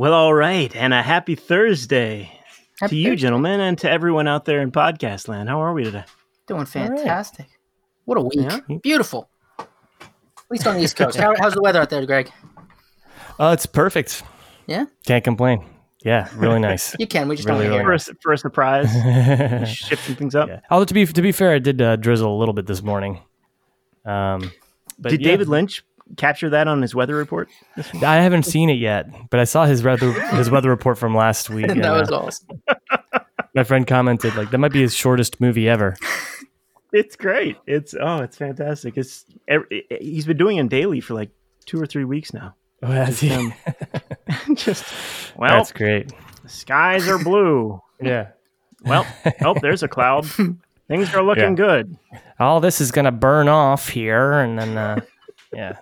Well, all right, and a happy Thursday Happy to you, Thursday. gentlemen, and to everyone out there in podcast land. How are we today? Doing right. fantastic. What a week. Yeah? Beautiful. At least on the East Coast. How, how's the weather out there, Greg? Oh, it's perfect. Yeah? Can't complain. Yeah, really nice. You can. We just Really, don't really hear For a, for a surprise, yeah. shifting things up. Although to be to be fair, I did uh, drizzle a little bit this morning. Um, but Did yeah, David Lynch capture that on his weather report? I haven't seen it yet, but I saw his weather his weather report from last week. and, that was uh, awesome. my friend commented like that might be his shortest movie ever. It's great. It's oh, it's fantastic. It's every, he's been doing it daily for like two or three weeks now. Oh, has he? Um, Just well, That's great. the skies are blue. Yeah. Well, oh, there's a cloud. Things are looking Yeah. good. All this is gonna burn off here, and then uh, yeah.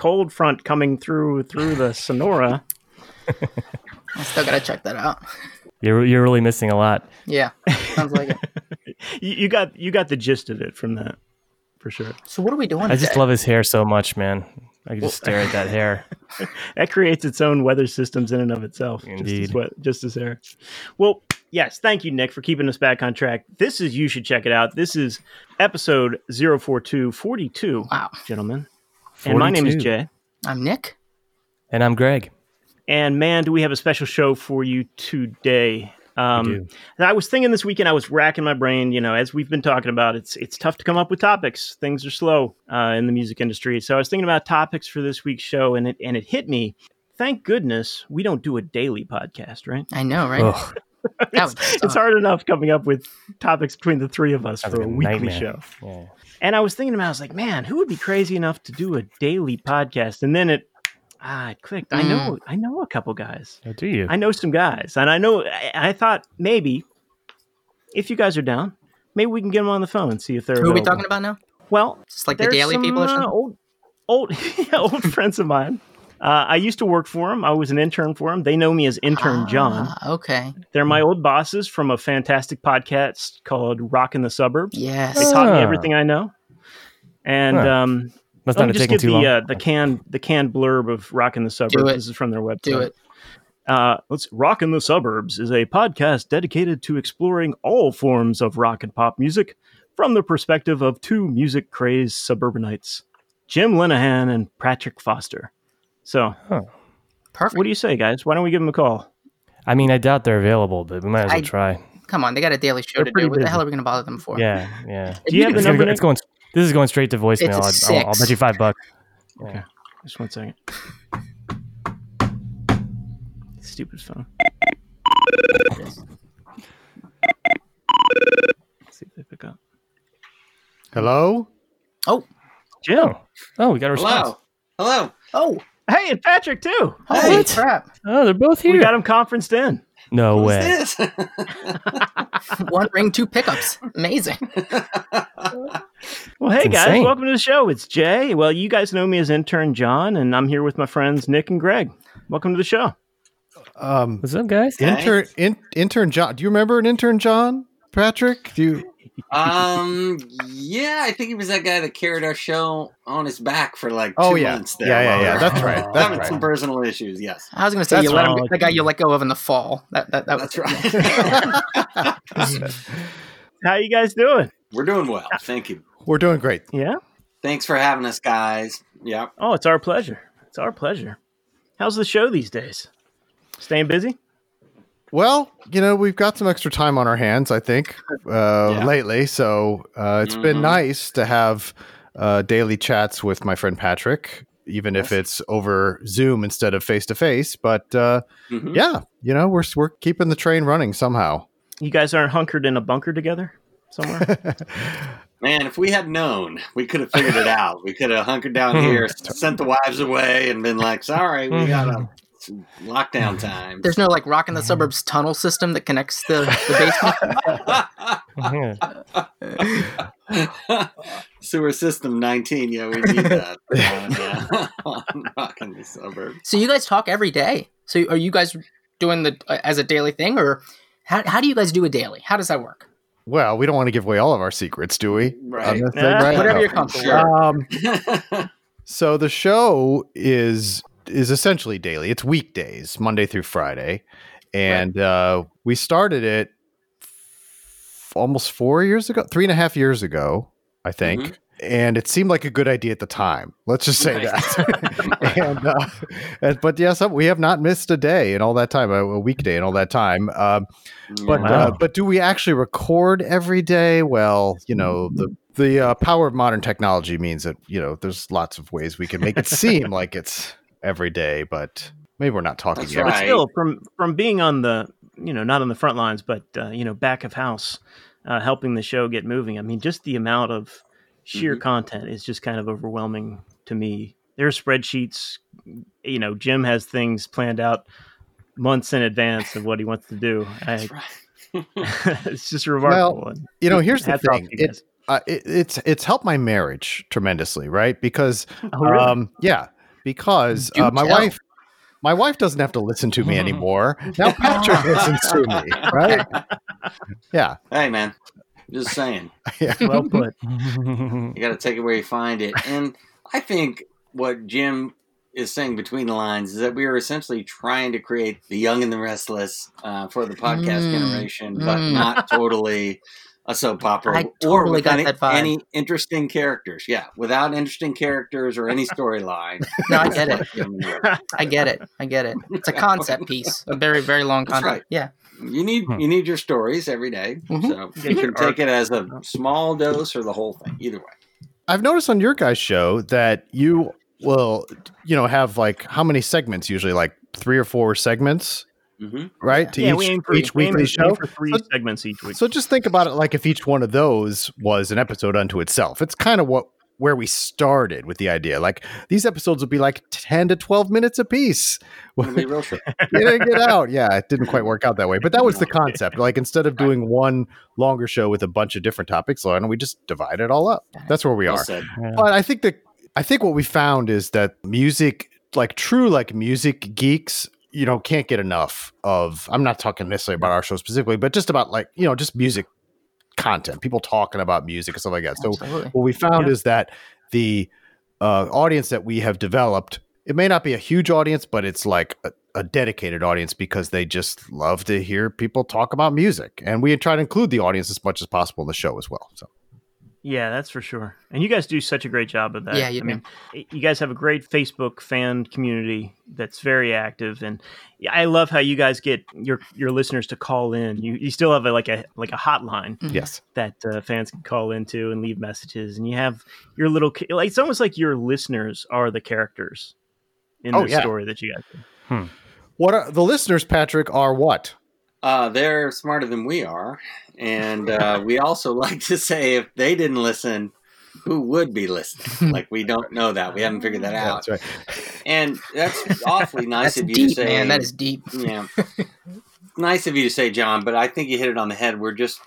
Cold front coming through through the Sonora. I still got to check that out. You're you're really missing a lot. Yeah. Sounds like it. You, you got you got the gist of it from that, for sure. So, what are we doing I just love his hair so much, man. I can just stare at that hair. That creates its own weather systems in and of itself. Just as, Indeed. we- just as there. Well, yes, thank you, Nick, for keeping us back on track. This is you should check it out. This is episode 04242, Wow. gentlemen. And my name is Jay. I'm Nick. And I'm Greg. And man, do we have a special show for you today. Um, do. I was thinking this weekend, I was racking my brain. You know, as we've been talking about, it's it's tough to come up with topics. Things are slow uh, in the music industry. So I was thinking about topics for this week's show, and it and it hit me. Thank goodness we don't do a daily podcast, right? I know, right? Ugh, That would It's hard enough coming up with topics between the three of us Sounds for a a weekly nightmare. show. yeah. And I was thinking about, I was like, man, who would be crazy enough to do a daily podcast? And then it, ah, it clicked. I Mm. know, I know a couple guys. Oh, do you? I know some guys, and I know. I, I thought maybe if you guys are down, maybe we can get them on the phone and see if they're. Who are we talking about now? Well, Just like the daily some, people or uh, old, old, yeah, old friends of mine. Uh, I used to work for them. I was an intern for them. They know me as intern John. Ah, okay. They're my old bosses from a fantastic podcast called Rock in the Suburbs. Yes. They taught me Ah. everything I know. And Huh. um, Must let not me just taken give the uh, the canned the canned blurb of Rock in the Suburbs. it. This is from their website. Do it. Uh, let's Rock in the Suburbs is a podcast dedicated to exploring all forms of rock and pop music from the perspective of two music crazed suburbanites, Jim Lenahan and Patrick Foster. So, Perfect. what do you say, guys? Why don't we give them a call? I mean, I doubt they're available, but we might as well I- try. Come on, they got a daily show They're to pretty do. What the hell are we going to bother them for? Yeah, yeah. Do you have the It's, gonna number? go, it's going. This is going straight to voicemail. It's I'll, a I'll, I'll bet you five bucks. Okay. Just one second. Stupid phone. Let's see if they pick up. Hello? Oh, Jim. Oh, oh, we got a response. Hello. Hello. oh, Hey, and Patrick too. holy What? crap! Oh, they're both here. We got them conferenced in. no Who's way. this? One ring, two pickups. Amazing. Well, hey guys, welcome to the show. It's Jay. Well, you guys know me as intern John, and I'm here with my friends Nick and Greg. Welcome to the show. Um, What's up, guys? intern, in, intern John. Do you remember an intern John? Patrick? Do you? um. Yeah, I think he was that guy that carried our show on his back for like two Oh, yeah. months. There Yeah, yeah, yeah. That's right. That's having right. some personal issues. Yes, I was going to say That's you let him, all. the guy you let go of in the fall. That that, that was that's right. How you guys doing? we're doing well. Thank you. We're doing great. Yeah. Thanks for having us, guys. Yeah. Oh, it's our pleasure. It's our pleasure. How's the show these days? Staying busy? Well, you know, we've got some extra time on our hands, I think, uh, lately. So uh, it's been Mhm. nice to have uh, daily chats with my friend Patrick, even if it's over Zoom instead of face to face. But uh, Mhm. yeah, you know, we're we're keeping the train running somehow. You guys aren't hunkered in a bunker together somewhere? Man, if we had known, we could have figured it out. We could have hunkered down here, sent the wives away, and been like, "Sorry, we got a lockdown time." There's no like rock in the suburbs tunnel system that connects the, the basement. Sewer system 19. Yeah, we need that. on, uh, on Rock in the suburbs. So you guys talk every day. So are you guys doing the uh, as a daily thing, or how, how do you guys do a daily? How does that work? Well, we don't want to give away all of our secrets, do we? Right. Thing, right? Whatever No. you're comfortable. Sure. with. Um, so the show is is essentially daily. It's weekdays, Monday through Friday, and uh, we started it f- almost four years ago, three and a half years ago, I think. Mhm. And it seemed like a good idea at the time. Let's just say Right. that. and, uh, and but yes, we have not missed a day in all that time, a, a weekday in all that time. Um, but Wow. uh, but do we actually record every day? Well, you know the the uh, power of modern technology means that you know there's lots of ways we can make it seem like it's every day, but maybe we're not talking That's yet. But still, from from being on the you know not on the front lines, but uh, you know back of house, uh, helping the show get moving. I mean, just the amount of sheer Mhm. content is just kind of overwhelming to me. There are spreadsheets. You know, Jim has things planned out months in advance of what he wants to do. I, right. it's just remarkable. And You know, here's the thing. It, uh, it, it's it's helped my marriage tremendously, right? Because Oh, really? um, yeah, because uh, my tell. wife. My wife doesn't have to listen to me anymore. Now Patrick listens to me, right? Yeah, Hey, man. Just saying. yeah. well put. You got to take it where you find it. And I think what Jim is saying between the lines is that we are essentially trying to create the young and the restless uh, for the podcast Mm, generation, but mm. not totally a soap opera I or totally with any, any interesting characters. Yeah, without interesting characters or any storyline. No, I get it. I get it. I get it. It's a concept piece, a very, very long concept. right. Yeah. need Hmm. you need your stories every day. Mhm. so you can take it as a small dose or the whole thing. Either way. I've noticed on your guys' show that you will, you know, have like how many segments? Usually, like three or four segments, hmm right? To yeah, each, we aim for each we weekly to- aim show. for three So- segments each week. So just think about it like if each one of those was an episode unto itself. It's kind of what where we started with the idea. Like these episodes would be like ten to twelve minutes apiece. It'll be real short. get in, get out. Yeah, it didn't quite work out that way, but that was the concept. Like instead of doing one longer show with a bunch of different topics, why don't we just divide it all up? That's where we are. said. But I think that I think what we found is that music, like true like music geeks, you know, can't get enough of. I'm not talking necessarily about our show specifically, but just about like you know, just music content, people talking about music and stuff like that. So Absolutely. what we found Yeah. is that the uh, audience that we have developed, it may not be a huge audience, but it's like a, a dedicated audience because they just love to hear people talk about music, and we try to include the audience as much as possible in the show as well. So. Yeah, that's for sure. And you guys do such a great job of that. Yeah, you I mean, you guys have a great Facebook fan community that's very active, and I love how you guys get your your listeners to call in. You you still have a, like a like a hotline Mhm. Yes. that uh, fans can call into and leave messages, and you have your little. Like, it's almost like your listeners are the characters in Oh, the yeah. story that you guys. Do. What are the listeners, Patrick? Are what? Uh, they're smarter than we are, and uh, we also like to say if they didn't listen, who would be listening? like we don't know that. We haven't figured that out, that's right. and that's awfully nice That's of you deep, to say. man. That is deep. yeah, nice of you to say, John. But I think you hit it on the head. We're just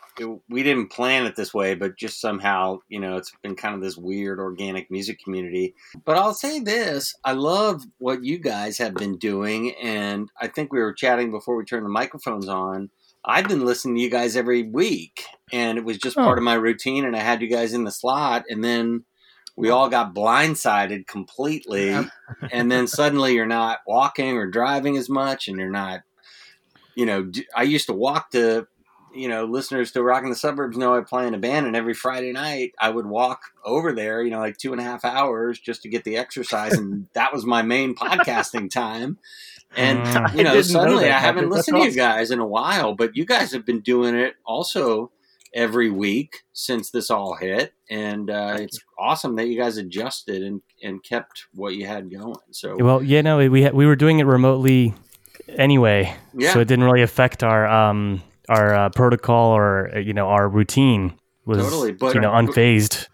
we didn't plan it this way, but just somehow, you know, it's been kind of this weird organic music community. But I'll say this: I love what you guys have been doing, and I think we were chatting before we turned the microphones on. I've been listening to you guys every week, and it was just Oh. part of my routine. And I had you guys in the slot, and then we all got blindsided completely. Yep. and then suddenly you're not walking or driving as much, and you're not, you know. I used to walk to, you know, listeners to Rock in the Suburbs know I play in a band, and every Friday night I would walk over there, you know, like two and a half hours just to get the exercise, and that was my main podcasting time. And Mm. you know, I didn't know suddenly I haven't Patrick. That's listened to you guys in a while, but you guys have been doing it also every week since this all hit, and uh, it's awesome that you guys adjusted and and kept what you had going. So Well, yeah, no, we ha- we were doing it remotely anyway, yeah, so it didn't really affect our um our uh, protocol or you know our routine was Totally, but- you know unfazed.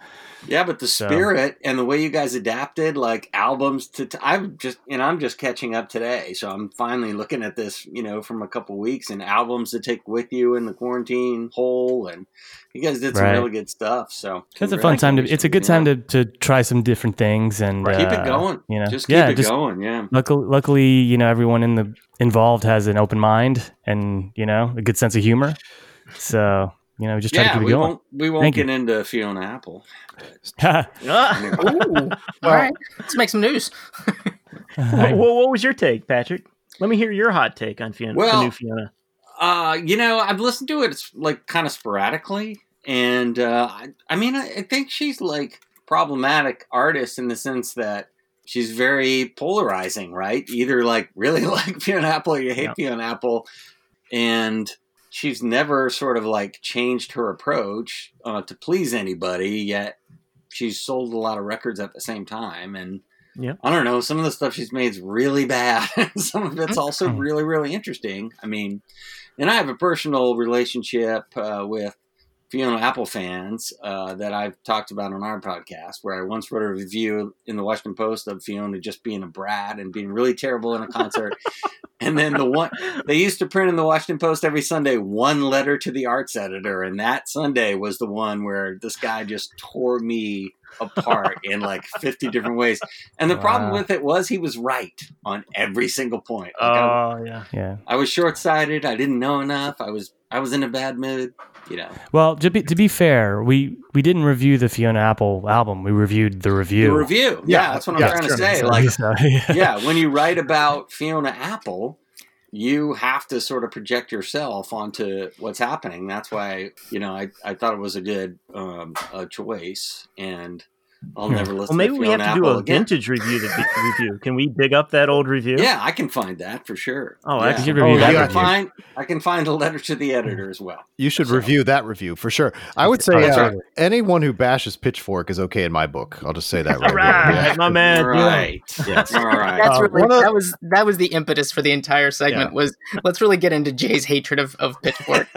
Yeah, but the So- spirit and the way you guys adapted, like albums to, t- I'm just, and I'm just catching up today. So I'm finally looking at this, you know, from a couple weeks and albums to take with you in the quarantine hole. And you guys did some Right. really good stuff. So It's a fun time to. It's a good time to, to try some different things and keep uh, it going. You know, Just keep yeah, it just going. Yeah. luckily, luckily, you know, everyone in the involved has an open mind and you know a good sense of humor. So you know, just try to Yeah, keep it we going. won't, we won't Thank get into Fiona Apple. Ooh. All right. Let's make some news. Well, well, what was your take, Patrick? Let me hear your hot take on Fiona. the Well, new Fiona. Uh, you know, I've listened to it like kind of sporadically, and uh, I, I mean, I, I think she's like problematic artist in the sense that she's very polarizing, right? Either like really like Fiona Apple or you hate Yeah. Fiona Apple, and she's never sort of like changed her approach uh, to please anybody. Yet she's sold a lot of records at the same time, and Yeah. I don't know. Some of the stuff she's made is really bad. some of it's also really, really interesting. I mean, and I have a personal relationship uh, with Fiona Apple fans uh, that I've talked about on our podcast, where I once wrote a review in the Washington Post of Fiona just being a brat and being really terrible in a concert. and then the one they used to print in the Washington Post every Sunday one letter to the arts editor, and that Sunday was the one where this guy just tore me apart in like 50 different ways. And the problem with it was he was right on every single point. Like, I, Oh yeah. Yeah. I was short sighted. I didn't know enough. I was I was in a bad mood. You know, Well, to be, to be fair, we, we didn't review the Fiona Apple album. We reviewed the review. the review. Yeah, Yeah, that's what I'm yeah, trying to say. So- Like, so, yeah. yeah, when you write about Fiona Apple, you have to sort of project yourself onto what's happening. That's why you know I, I thought it was a good um, a choice, and I'll never listen. Well, maybe to we have to do a again. vintage review. To be, review. Can we dig up that old review? Yeah, I can find that for sure. Oh, yeah. excellent. You could review Oh, that I can find I can find a letter to the editor as well. You should So- review that review for sure. I would say Oh, uh, right. anyone who bashes Pitchfork is okay in my book. I'll just say that right. All right, there. Yeah. my man. right. Yes. All right. That's Uh, really one that was that was the impetus for the entire segment. Was let's really get into Jay's hatred of, of Pitchfork.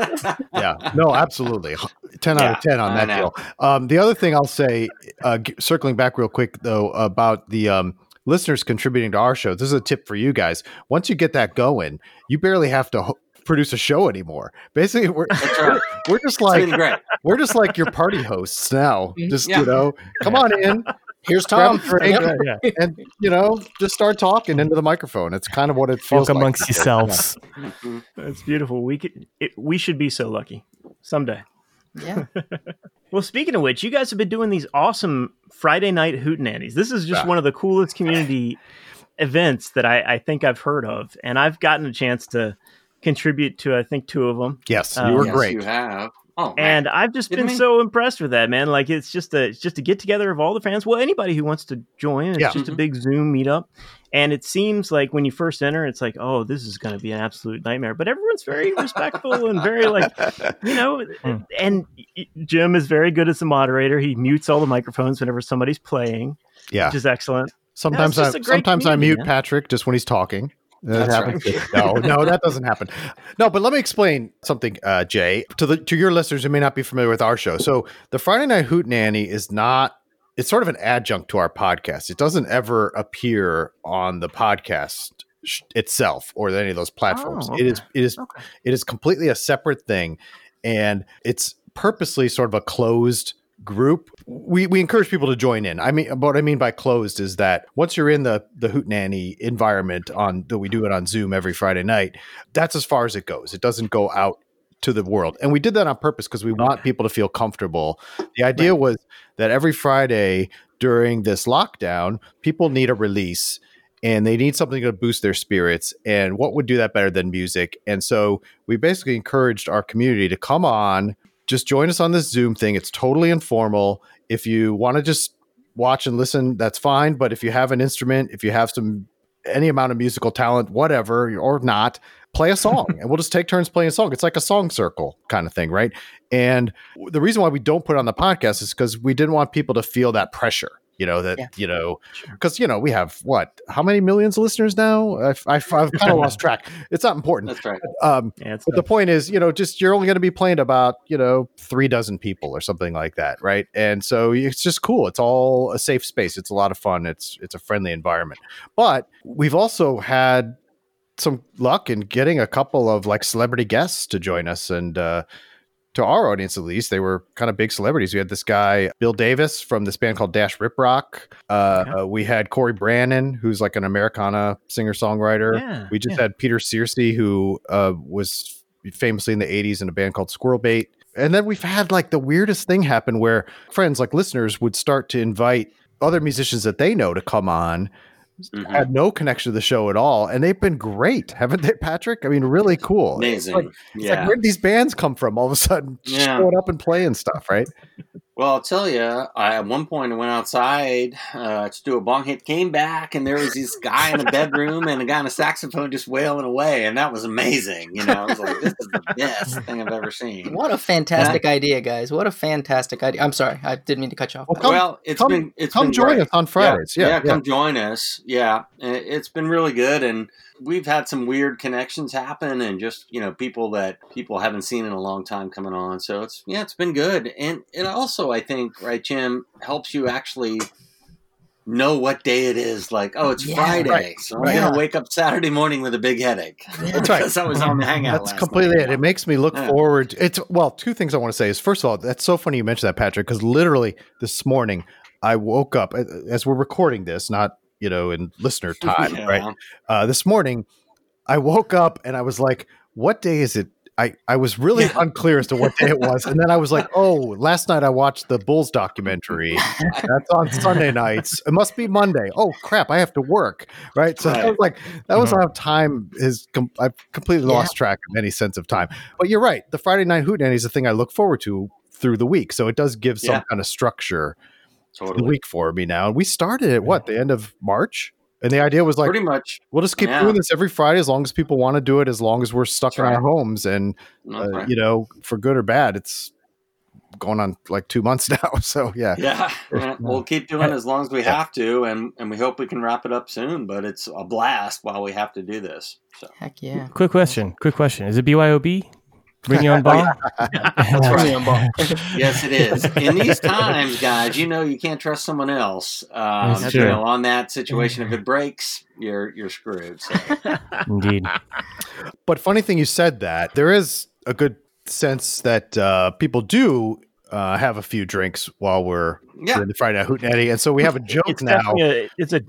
yeah, no, absolutely. 10 out of 10 on I that know. deal. Um, the other thing I'll say, uh, g- circling back real quick, though, about the um, listeners contributing to our show, this is a tip for you guys. Once you get that going, you barely have to ho- produce a show anymore. Basically, we're, right. we're just like, great. we're just like your party hosts now. Just, Yeah. you know, come on in, Here's grab a Tom. drink, Yep. Yeah. and, you know, just start talking into the microphone. It's kind of what it feels Talk like. amongst yourselves. Mhm. That's beautiful. We could. It, we should be so lucky someday. Yeah. Well, speaking of which, you guys have been doing these awesome Friday night hootenannies. This is just Yeah. one of the coolest community events that I, I think I've heard of, and I've gotten a chance to contribute to I think two of them. Yes, Uh, you were yes, great. You have. Oh, man. And I've just Kidding been me? so impressed with that, man. Like it's just a it's just a get together of all the fans. Well, anybody who wants to join, it's Yeah. just a Mhm. big Zoom meetup. And it seems like when you first enter, it's like, oh, this is going to be an absolute nightmare. But everyone's very respectful and very like, you know. Hmm. And Jim is very good as a moderator. He mutes all the microphones whenever somebody's playing, yeah. which is excellent. Sometimes just I a great sometimes I mute man. Patrick just when he's talking. That That's happens. too. No, no, that doesn't happen. No, but let me explain something, uh, Jay, to the to your listeners who may not be familiar with our show. So the Friday Night Hootenanny is not. It's sort of an adjunct to our podcast. It doesn't ever appear on the podcast sh- itself or any of those platforms. Oh, It is. It is. Okay. It is completely a separate thing, and it's purposely sort of a closed group. We we encourage people to join in. I mean, what I mean by closed is that once you're in the the hootenanny environment on that we do it on Zoom every Friday night, that's as far as it goes. It doesn't go out to the world, and we did that on purpose because we want people to feel comfortable. The idea was that every Friday during this lockdown, people need a release and they need something to boost their spirits. And what would do that better than music? And so we basically encouraged our community to come on, just join us on this Zoom thing. It's totally informal. If you want to just watch and listen, that's fine. But if you have an instrument, if you have some any amount of musical talent, whatever, or not, play a song and we'll just take turns playing a song. It's like a song circle kind of thing, right? And the reason why we don't put it on the podcast is because we didn't want people to feel that pressure. You know that Yeah. you know because you know we have what how many millions of listeners now? I've, I've, I've kind of lost track. It's not important. That's right. Um, Yeah, it's but the point is, you know, just you're only going to be playing about you know three dozen people or something like that, right? And so it's just cool. It's all a safe space. It's a lot of fun. It's it's a friendly environment. But we've also had some luck in getting a couple of like celebrity guests to join us and. uh to our audience, at least, they were kind of big celebrities. We had this guy, Bill Davis, from this band called Dash Rip Rock. Uh, Yeah. uh, we had Corey Brannon, who's like an Americana singer songwriter. yeah, We just yeah. had Peter Searcy, who uh, was famously in the 80s in a band called Squirrel Bait. And then we've had like the weirdest thing happen where friends, like listeners, would start to invite other musicians that they know to come on Mhm. had no connection to the show at all, and they've been great, haven't they, Patrick? I mean, really cool. Amazing. It's like, it's yeah. like where did these bands come from? All of a sudden, just Yeah. showing up and playing stuff, right? Well, I'll tell you, I, at one point I went outside uh, to do a bong hit, came back, and there was this guy in the bedroom and a guy on a saxophone just wailing away, and that was amazing. You know, I was like, this is the best thing I've ever seen. What a fantastic idea, guys! What a fantastic idea. I'm sorry, I didn't mean to cut you off. Well, come- well, it's come- been it's Come been join great. us on Fridays. Yeah, yeah. come join us. Yeah, it's been really good, and we've had some weird connections happen, and just you know people that people haven't seen in a long time coming on. So it's yeah, it's been good, and it also I think right, Jim, helps you actually know what day it is. Like, oh, it's Yeah, Friday, right, so I'm right. gonna wake up Saturday morning with a big headache. That's right. because I was on the hangout. That's last completely night. it. It makes me look Yeah. forward. It's well, two things I want to say is first of all, that's so funny you mentioned that, Patrick, because literally this morning I woke up as we're recording this, not you know in listener time, Yeah. right? Uh, this morning I woke up and I was like, "What day is it?" I, I was really Yeah. unclear as to what day it was, and then I was like, "Oh, last night I watched the Bulls documentary. That's on Sunday nights. It must be Monday. Oh crap, I have to work, right?" So that Right. was like that was how time is. Com- I've completely Yeah. lost track of any sense of time. But you're right. The Friday night hootenanny is the thing I look forward to through the week, so it does give some Yeah. kind of structure to the Totally. week for me now. And we started at what the end of March, and the idea was like Pretty much. we'll just keep Yeah. doing this every Friday as long as people want to do it, as long as we're stuck That's in our homes, and That's uh, right. you know, for good or bad, it's going on like two months now. So yeah, Yeah, yeah, we'll keep doing it as long as we have to, and and we hope we can wrap it up soon. But it's a blast while we have to do this. So Heck yeah! Quick question. Quick question. Is it BYOB? Bring your own bong? That's right. yes, it is. In these times, guys, you know you can't trust someone else. Um, That's you true. know, on that situation, if it breaks, you're you're screwed. So. Indeed. but funny thing you said that there is a good sense that uh, people do uh, have a few drinks while we're Yeah, doing the Friday Night Hootenanny, and so we have a joke It's now. a, it's a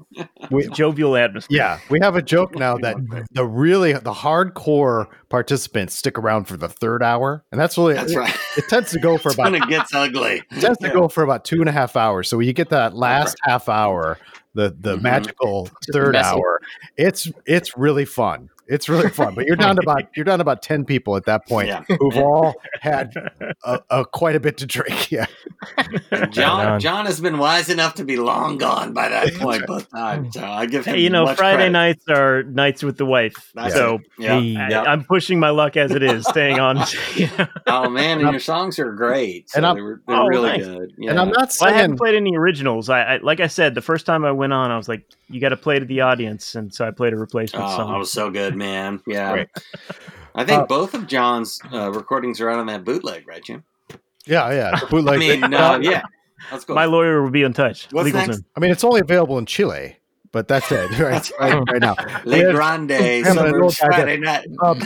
We- jovial atmosphere. Yeah, we have a joke now that the really the hardcore participants stick around for the third hour, and that's really that's it, right. it tends to go for about when it gets ugly. it tends to go for about two and a half hours. So when you get that last half hour, the the Mhm. magical third hour, it's it's really fun. It's really fun. But you're down to about you're down to about ten people at that point Yeah. who've all had a, a quite a bit to drink. Yeah, John. John has been wise enough to be long gone by that point, but uh, so I give him. Hey, you know, much Friday credit. nights are nights with the wife. That's so. Yeah. I, Yeah. I'm pushing my luck as it is, staying on. Oh man, and your songs are great. So And I'm- they were, they're Oh, really thanks. good. Yeah. and I'm not Well, I saying haven't played any originals. I, I like I said the first time I went on, I was like, "You got to play to the audience," and so I played a replacement Oh, song. that was so good, man. Yeah. Great. I think Uh, both of John's uh, recordings are out on that bootleg, right, Jim? yeah, yeah. bootleg- I mean, uh, yeah. Let's go. My lawyer will be in touch. What's Legal next? soon. I mean, it's only available in Chile, but that's it right, right, right. right now. Le Yeah, Grande but I Suburbs know that- Friday night. Um,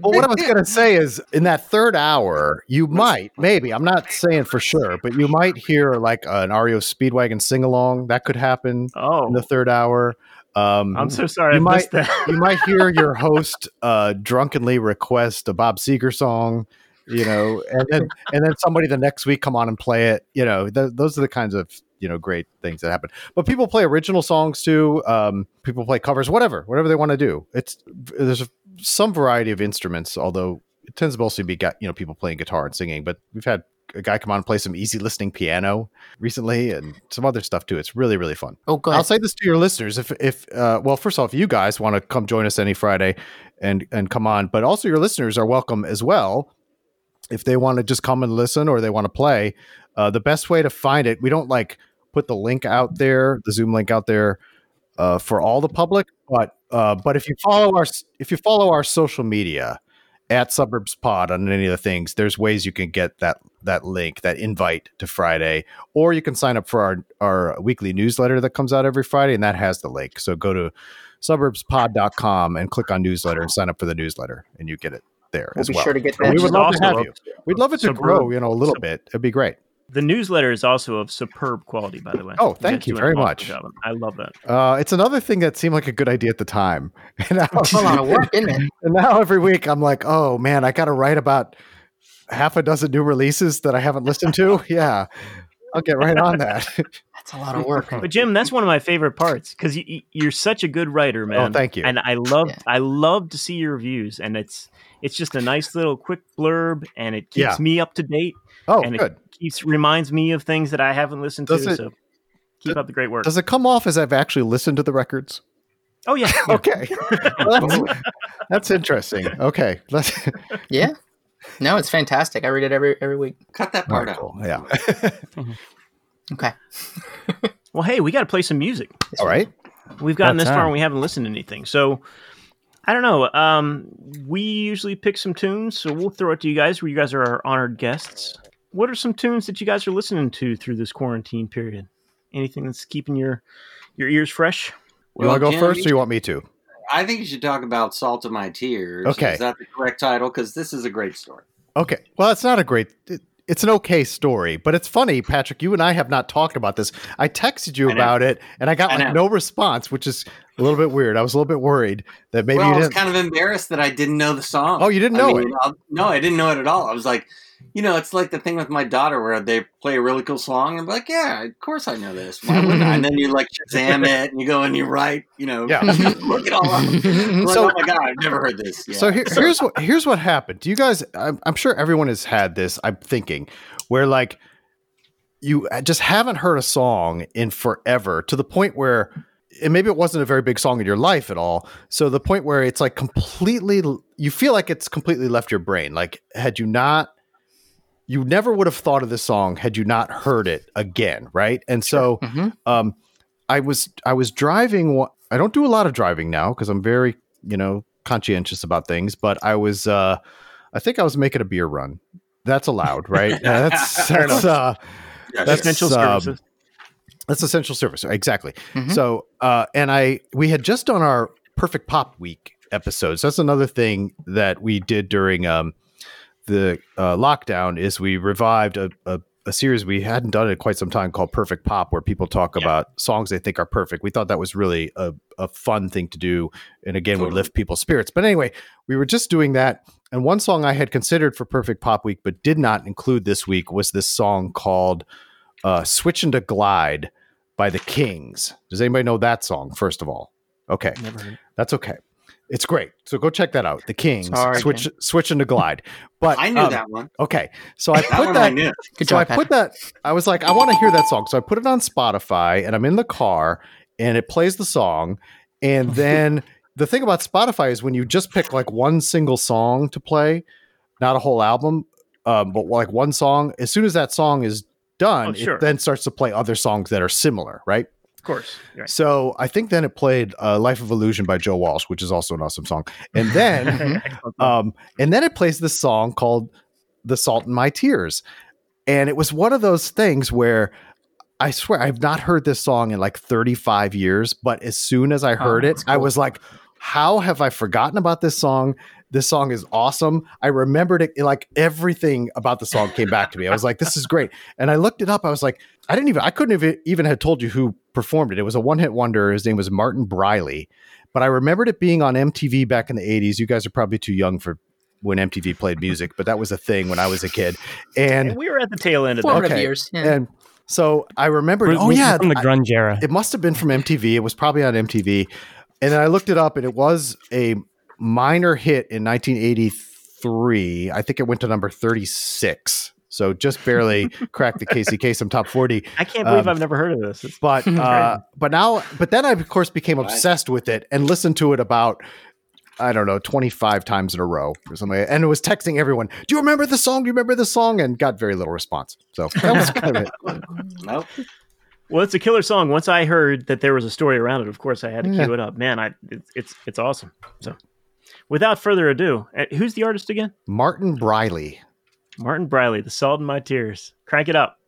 well, what I was going to say is, in that third hour, you might, maybe, I'm not saying for sure, but you might hear like an REO Speedwagon sing along. That could happen Oh, in the third hour. Um, I'm so sorry. I you that. you might hear your host uh, drunkenly request a Bob Seger song, you know, and then and then somebody the next week come on and play it. You know, th- those are the kinds of you know great things that happen. But people play original songs too. Um, people play covers, whatever, whatever they want to do. It's there's some variety of instruments, although it tends to mostly be got you know people playing guitar and singing. But we've had a guy come on and play some easy listening piano recently and some other stuff too. It's really really fun. Oh, go I'll say this to your listeners: if if uh, well, first off, if you guys want to come join us any Friday and and come on, but also your listeners are welcome as well. If they want to just come and listen or they want to play, uh, the best way to find it, we don't like put the link out there, the Zoom link out there uh, for all the public, but uh, but if you follow our if you follow our social media at Suburbs Pod on any of the things, there's ways you can get that that link, that invite to Friday, or you can sign up for our our weekly newsletter that comes out every Friday, and that has the link. So go to suburbspod.com and click on newsletter and sign up for the newsletter, and you get it there We'll as be well. sure to get we that. would love to have you. We'd love it to Suburb- grow, you know, a little sub- bit. It'd be great. The newsletter is also of superb quality, by the way. Oh, thank guys you very much. job. I love that. Uh, it's another thing that seemed like a good idea at the time, and now, It's a lot of work, isn't it? and now every week I'm like, oh man, I got to write about half a dozen new releases that I haven't listened to. Yeah, I'll get right on that. That's a lot of work. But Jim, that's one of my favorite parts because you, you're such a good writer, man. Oh, thank you. And I love, Yeah. I love to see your reviews, and it's it's just a nice little quick blurb, and it keeps Yeah. me up to date, Oh, and good. it keeps reminds me of things that I haven't listened Does to. it- so keep up the great work. Does it come off as I've actually listened to the records? oh yeah, yeah. Okay, Well, that's, that's interesting. Okay, let's. yeah. No, it's fantastic. I read it every every week. Cut that part out. Yeah. Okay. Well, hey, we got to play some music. All right. We've gotten About this far and we haven't listened to anything. So I don't know. Um, we usually pick some tunes, so we'll throw it to you guys. Where you guys are our honored guests. What are some tunes that you guys are listening to through this quarantine period? Anything that's keeping your your ears fresh? You want to go Jim, first, you or you want me to? I think you should talk about "Salt of My Tears." Okay. is that the correct title? Because this is a great story. Okay. Well, it's not a great. It, it's an okay story, but it's funny, Patrick. You and I have not talked about this. I texted you I about it, and I got I like no response, which is a little bit weird. I was a little bit worried that maybe well, you I was didn't. kind of embarrassed that I didn't know the song. Oh, you didn't I know mean, it? I'll- no, I didn't know it at all. I was like, you know, it's like the thing with my daughter where they play a really cool song. and I'm like, yeah, of course I know this. Why wouldn't I? And then you like Shazam it and you go and you write, you know, Yeah. look it all up. Like, So- oh my god, I've never heard this. Yeah. So here, here's what here's what happened. Do you guys? I'm, I'm sure everyone has had this. I'm thinking where like you just haven't heard a song in forever to the point where and maybe it wasn't a very big song in your life at all. So the point where it's like completely you feel like it's completely left your brain. Like had you not you never would have thought of this song had you not heard it again, right? And so Mhm. um I was I was driving I don't do a lot of driving now because I'm very, you know, conscientious about things, but I was uh I think I was making a beer run. That's allowed, right? That's that's uh that's- Essential um, services. that's essential service exactly Mhm. so uh and i we had just done our perfect pop week episodes that's another thing that we did during um the uh, lockdown is we revived a, a, a series we hadn't done in quite some time called perfect pop where people talk Yeah. about songs they think are perfect. We thought that was really a, a fun thing to do and again would lift people's spirits. But anyway we were just doing that and one song i had considered for perfect pop week but did not include this week was this song called uh, Switchin' to Glide by the kings. Does anybody know that song first of all? Okay. Never heard. that's okay it's great so go check that out the kings Sorry, switch Switchin' to Glide but I knew um, that one. okay so i put one that I so I put that. I was like, I want to hear that song. So I put it on Spotify, and I'm in the car, and it plays the song. And then the thing about Spotify is when you just pick like one single song to play, not a whole album, um, but like one song. As soon as that song is done, Oh, sure. it then starts to play other songs that are similar, right? Of course. Right. So I think then it played uh, "Life of Illusion" by Joe Walsh, which is also an awesome song. And then um, and then it plays this song called "The Salt in My Tears," and it was one of those things where I swear I've not heard this song in like 35 years, but as soon as I heard it, that's I was like, "How have I forgotten about this song?" This song is awesome. I remembered it like everything about the song came back to me. I was like, "This is great," and I looked it up. I was like, "I didn't even I couldn't have even had told you who performed it. It was a one hit wonder. His name was Martin Briley." But I remembered it being on MTV back in the 80s. You guys are probably too young for when MTV played music, but that was a thing when I was a kid. And And we were at the tail end of that. Formative okay. years. Yeah. and so I remembered, We're- oh yeah, from the grunge era. it must have been from MTV. It was probably on MTV. And then I looked it up and it was a minor hit in 1983. I think it went to number 36. So just barely cracked the Casey Kasem top 40. I can't believe Um, I've never heard of this. It's, But uh, but now but then I of course became obsessed with it and listened to it about I don't know 25 times in a row or something. And it was texting everyone, "Do you remember the song? Do you remember the song?" and got very little response. So that was kind of it. Nope. well, it's a killer song. Once I heard that there was a story around it, of course I had to Yeah. cue it up. Man, I it's it's, it's awesome. So, without further ado, uh, who's the artist again? Martin Briley. Martin Briley, "The Salt in My Tears." Crank it up.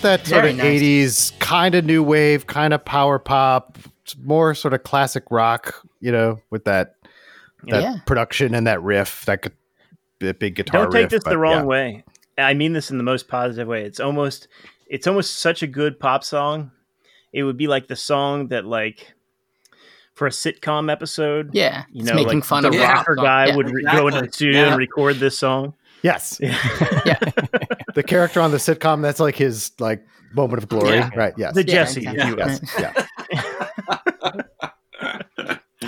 Got that sort Very of nice. 80s kind of new wave, kind of power pop, more sort of classic rock, you know, with that that Yeah. production and that riff, that, gu- that big guitar Don't take riff, this the wrong yeah. way. I mean this in the most positive way. It's almost it's almost such a good pop song. It would be like the song that like for a sitcom episode, Yeah, you it's know, making like fun the of rocker rock. guy Yeah. would re- go into the studio Yeah. and record this song. Yes. Yeah. the character on the sitcom, that's like his like moment of glory. Yeah. Right. Yes. The Yeah, Jesse, exactly. if yes. Yeah.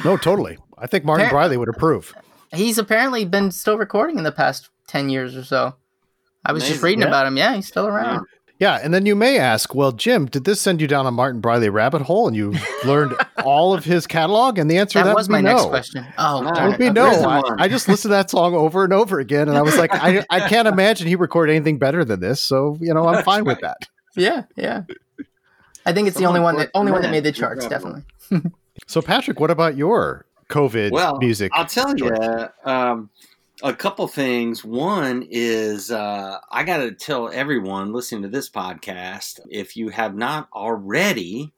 no, totally. I think Martin Appar- Briley would approve. He's apparently been still recording in the past ten years or so. I was just reading Yeah. about him. Yeah, he's still around. Yeah, and then you may ask, well, Jim, did this send you down a Martin Briley rabbit hole and you learned all of his catalog? And the answer to That that was would my be next question. Oh, No. It darn would be no. I. I just listened to that song over and over again, and I was like, I, I can't imagine he recorded anything better than this. So you know, I'm fine with that. Yeah, yeah. I think it's the only one that only one that made the charts. Definitely. So Patrick, what about your COVID well, music? I'll tell you choice? um, a couple things. One is uh, I got to tell everyone listening to this podcast if you have not already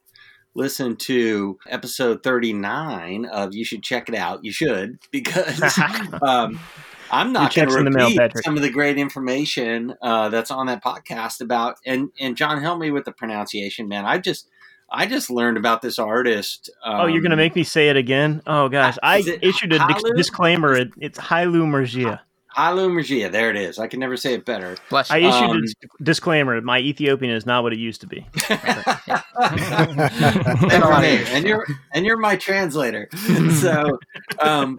listened to episode 39 of You Should Check It Out, you should, because um, I'm not going to the mail, repeat some of the great information uh, that's on that podcast about and and John, help me with the pronunciation, man. I just I just learned about this artist. Um, oh, you're gonna make me say it again? Oh gosh, I it issued a dis- Halu? disclaimer. It, it's Hailu Mergia. Halu Mergia. There it is. I can never say it better. Bless I issued Um, a disclaimer. My Ethiopian is not what it used to be. and, a lot of you're, and you're and you're my translator. so um,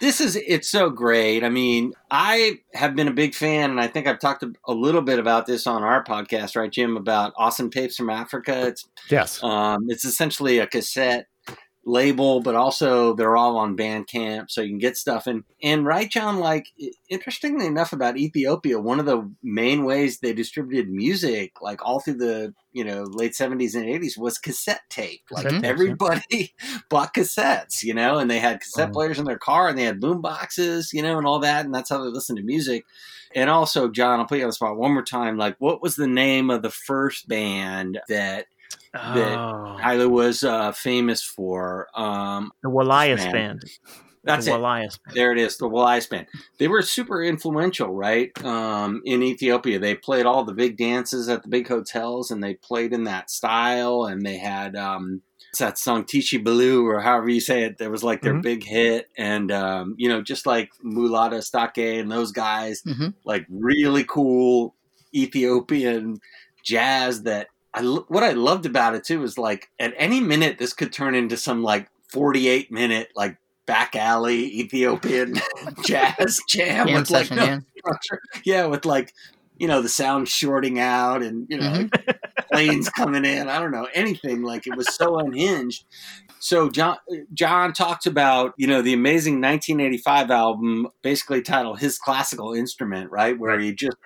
this is it's so great. I mean, I have been a big fan, and I think I've talked a, little bit about this on our podcast, right, Jim? About awesome tapes from Africa. It's yes. um, it's essentially a cassette label, but also they're all on Bandcamp, so you can get stuff. And and right, John, like interestingly enough about Ethiopia, one of the main ways they distributed music, like all through the you know late seventies and eighties, was cassette tape. Like tapes, everybody bought cassettes, you know, and they had cassette Oh. players in their car, and they had boom boxes, you know, and all that, and that's how they listened to music. And also, John, I'll put you on the spot one more time. Like, what was the name of the first band that Oh, Tyler was uh, famous for. Um, the Walias Man. band. that's the it. Walias band. There it is, the Walias band. They were super influential, right? Um, in Ethiopia, they played all the big dances at the big hotels, and they played in that style. And they had um, that song "Tishi Baloo" or however you say it. That was like their Mhm. big hit, and um, you know, just like Mulatu Astatke and those guys, Mhm. like really cool Ethiopian jazz that I what I loved about it too is like at any minute this could turn into some like 48 minute like back alley Ethiopian jazz jam Jam with like no yeah. structure. yeah with like you know the sound shorting out and you know mm-hmm. like, planes coming in. I don't know anything like it was so unhinged. So John John talked about you know the amazing 1985 album basically titled his classical instrument right? Where he just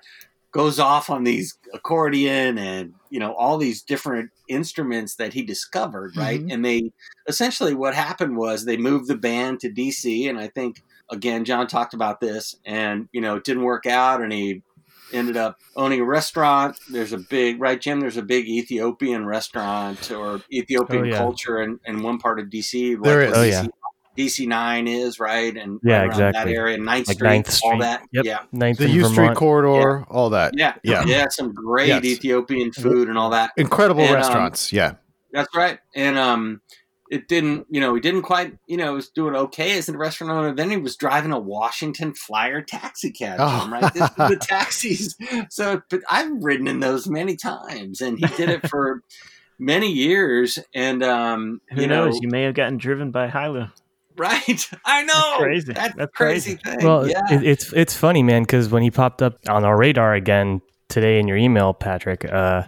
goes off on these accordion and you know all these different instruments that he discovered right Mhm. and they essentially what happened was they moved the band to dc and i think again john talked about this and you know it didn't work out and he ended up owning a restaurant there's a big right jim there's a big ethiopian restaurant or ethiopian Oh, yeah. culture in, in one part of dc like There. Oh, DC, yeah. DC9 is right, and Yeah, right around that area, Ninth Like Street, Ninth all that. Yep. Yeah, Ninth The in U Street Vermont. corridor, all that. yeah, Yeah. yeah. Some great Yes. Ethiopian food and all that. Incredible And, um, restaurants. yeah. That's right. And um, it didn't, you know, he didn't quite, you know, he was doing okay as a restaurant owner. Then he was driving a Washington Flyer taxi cab, Oh. Jim, right? This, the taxis. So, but I've ridden in those many times, and he did it for many years. And um, Who you knows? know, You may have gotten driven by Hailu. Right? I know. That's crazy. That's, That's crazy, thing. Well, yeah. it, it's it's funny, man, because when he popped up on our radar again today in your email, Patrick, uh,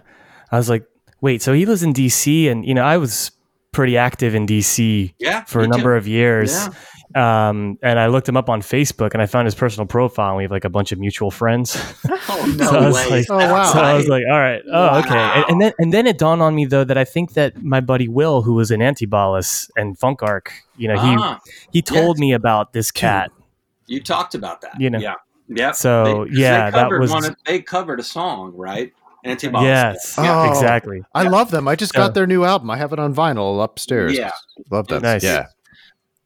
I was like, wait, so he lives in D.C. and you know I was pretty active in DC Yeah, for a me too. number of years. Yeah. Um, and I looked him up on Facebook and I found his personal profile. And we have like a bunch of mutual friends. Oh no So I was way! like- Oh, wow. so I was like, all right, oh, okay. And, and then and then it dawned on me though that I think that my buddy Will, who was in Antibalas and Funk Arc, you know, he Ah, he told yes. me about this cat. you talked about that. You know. yeah, yeah. So, yeah, that was- one of- they covered a song, right? Antibots. Yes, Oh. exactly. I love them. I just Yeah. got their new album. I have it on vinyl upstairs. Yeah. Love that. Nice. Yeah.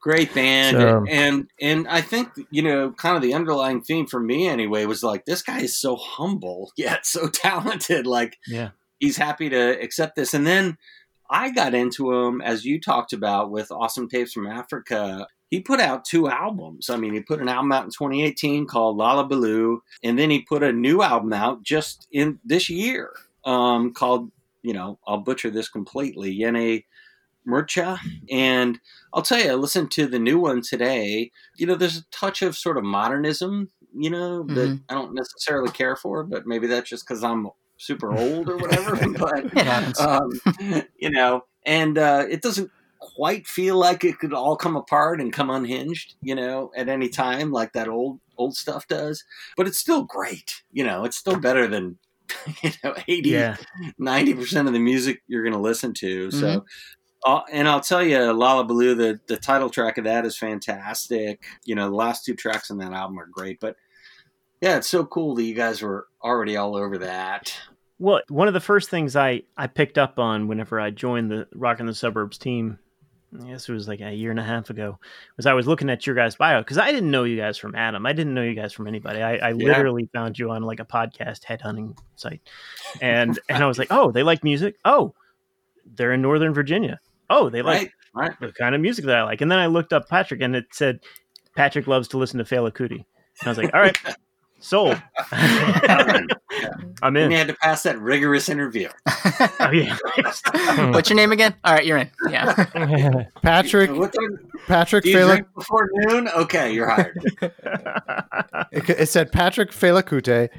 Great band So- and and i think you know kind of the underlying theme for me anyway was like this guy is so humble yet so talented like Yeah. he's happy to accept this. And then i got into him as you talked about with awesome tapes from africa. He put out two albums. I mean he put an album out in 2018 called Lala Belu and then he put a new album out just in this year um, called you know i'll butcher this completely yene Mircha. And I'll tell you, I listened to the new one today. You know, there's a touch of sort of modernism, you know, that Mhm. I don't necessarily care for, but maybe that's just because I'm super old or whatever. but, um, you know, and uh, it doesn't quite feel like it could all come apart and come unhinged, you know, at any time like that old old stuff does. But it's still great, you know. It's still better than you know 80 Yeah. 90% of the music you're going to listen to. So, uh, and I'll tell you, Lala Belu, the, the title track of that is fantastic. You know, the last two tracks on that album are great. But yeah, it's so cool that you guys were already all over that. Well, one of the first things I, I picked up on whenever I joined the Rockin' the Suburbs team, I guess it was like a year and a half ago, was I was looking at your guys' bio because I didn't know you guys from Adam. I didn't know you guys from anybody. I, I Yeah. literally found you on like a podcast headhunting site, and and I was like, oh, they like music. Oh, they're in Northern Virginia. Oh, they like Right? Right. the kind of music that I like. And then I looked up Patrick, and it said Patrick loves to listen to Fela Kuti. And I was like, all right, sold. I'm And in. you had to pass that rigorous interview. Oh yeah. What's your name again? All right, you're in. Yeah. Patrick Patrick do you Fela. drink before noon? Okay, you're hired. It, it said Patrick Fela Kuti,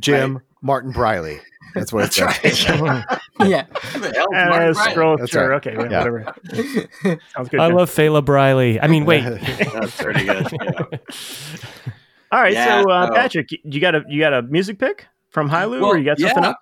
Jim Martin Briley. That's what it's That's right. yeah. Who the Uh, scroll That's sure. right. Okay, wait, Yeah. whatever. Sounds good. I Jim. love Fela Briley. I mean, wait. That's pretty good. Yeah. All right, Yeah, so uh, so- Patrick, you got a you got a music pick from Hailu, or you got something yeah. up?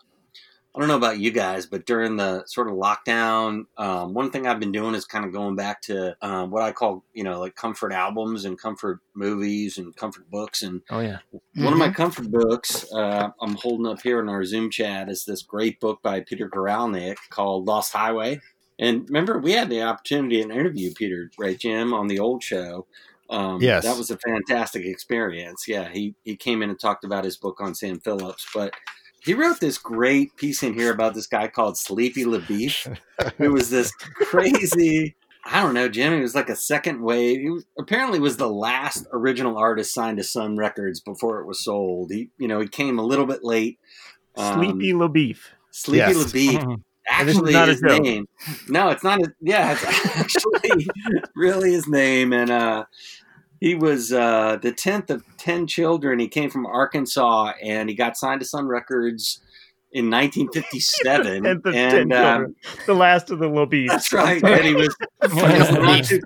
I don't know about you guys, but during the sort of lockdown, um, one thing I've been doing is kind of going back to um, what I call, you know, like comfort albums and comfort movies and comfort books. And Oh yeah, one of my comfort books uh, I'm holding up here in our Zoom chat is this great book by Peter Guralnick called Lost Highway. And remember, we had the opportunity to interview Peter, right, Jim, on the old show. Um, Yes. that was a fantastic experience. Yeah, he he came in and talked about his book on Sam Phillips, but he wrote this great piece in here about this guy called Sleepy LaBeef, who was this crazy. I don't know, Jim. He was like a second wave. He was, apparently was the last original artist signed to Sun Records before it was sold. He, you know, he came a little bit late. Um, Sleepy LaBeef. Sleepy Yes. LaBeef And this actually not his joke. name. No, it's not. A, yeah, it's actually really his name. And uh, he was uh, the tenth of ten children. He came from Arkansas, and he got signed to Sun Records in 1957. And the ten and um, children, the last of the LaBeef. that's right. And he was, he was not too,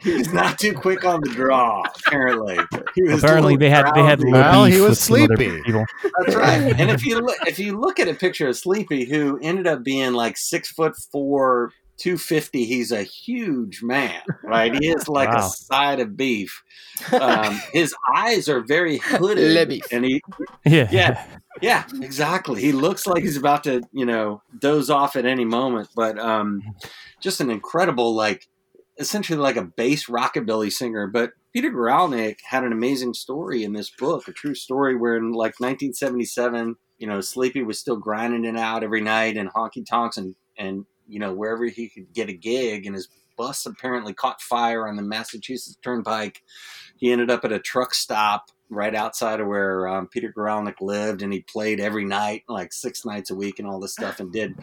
he was not too quick on the draw. Apparently, he was Apparently, they had they had drowsy. little Well, he was with other sleepy. people. That's right. And if you look, if you look at a picture of Sleepy, who ended up being like six foot four, two fifty, he's a huge man, right? He is like a side of beef. Um, his eyes are very hooded, and he, Yeah, yeah, yeah, exactly. He looks like he's about to, you know, doze off at any moment. But um, just an incredible, like, essentially like a bass rockabilly singer. But Peter Guralnick had an amazing story in this book, a true story where in like 1977, you know, Sleepy was still grinding it out every night in honky tonks and and you know wherever he could get a gig, and his bus apparently caught fire on the Massachusetts Turnpike. He ended up at a truck stop right outside of where um, Peter Guralnick lived, and he played every night, like six nights a week, and all this stuff. And did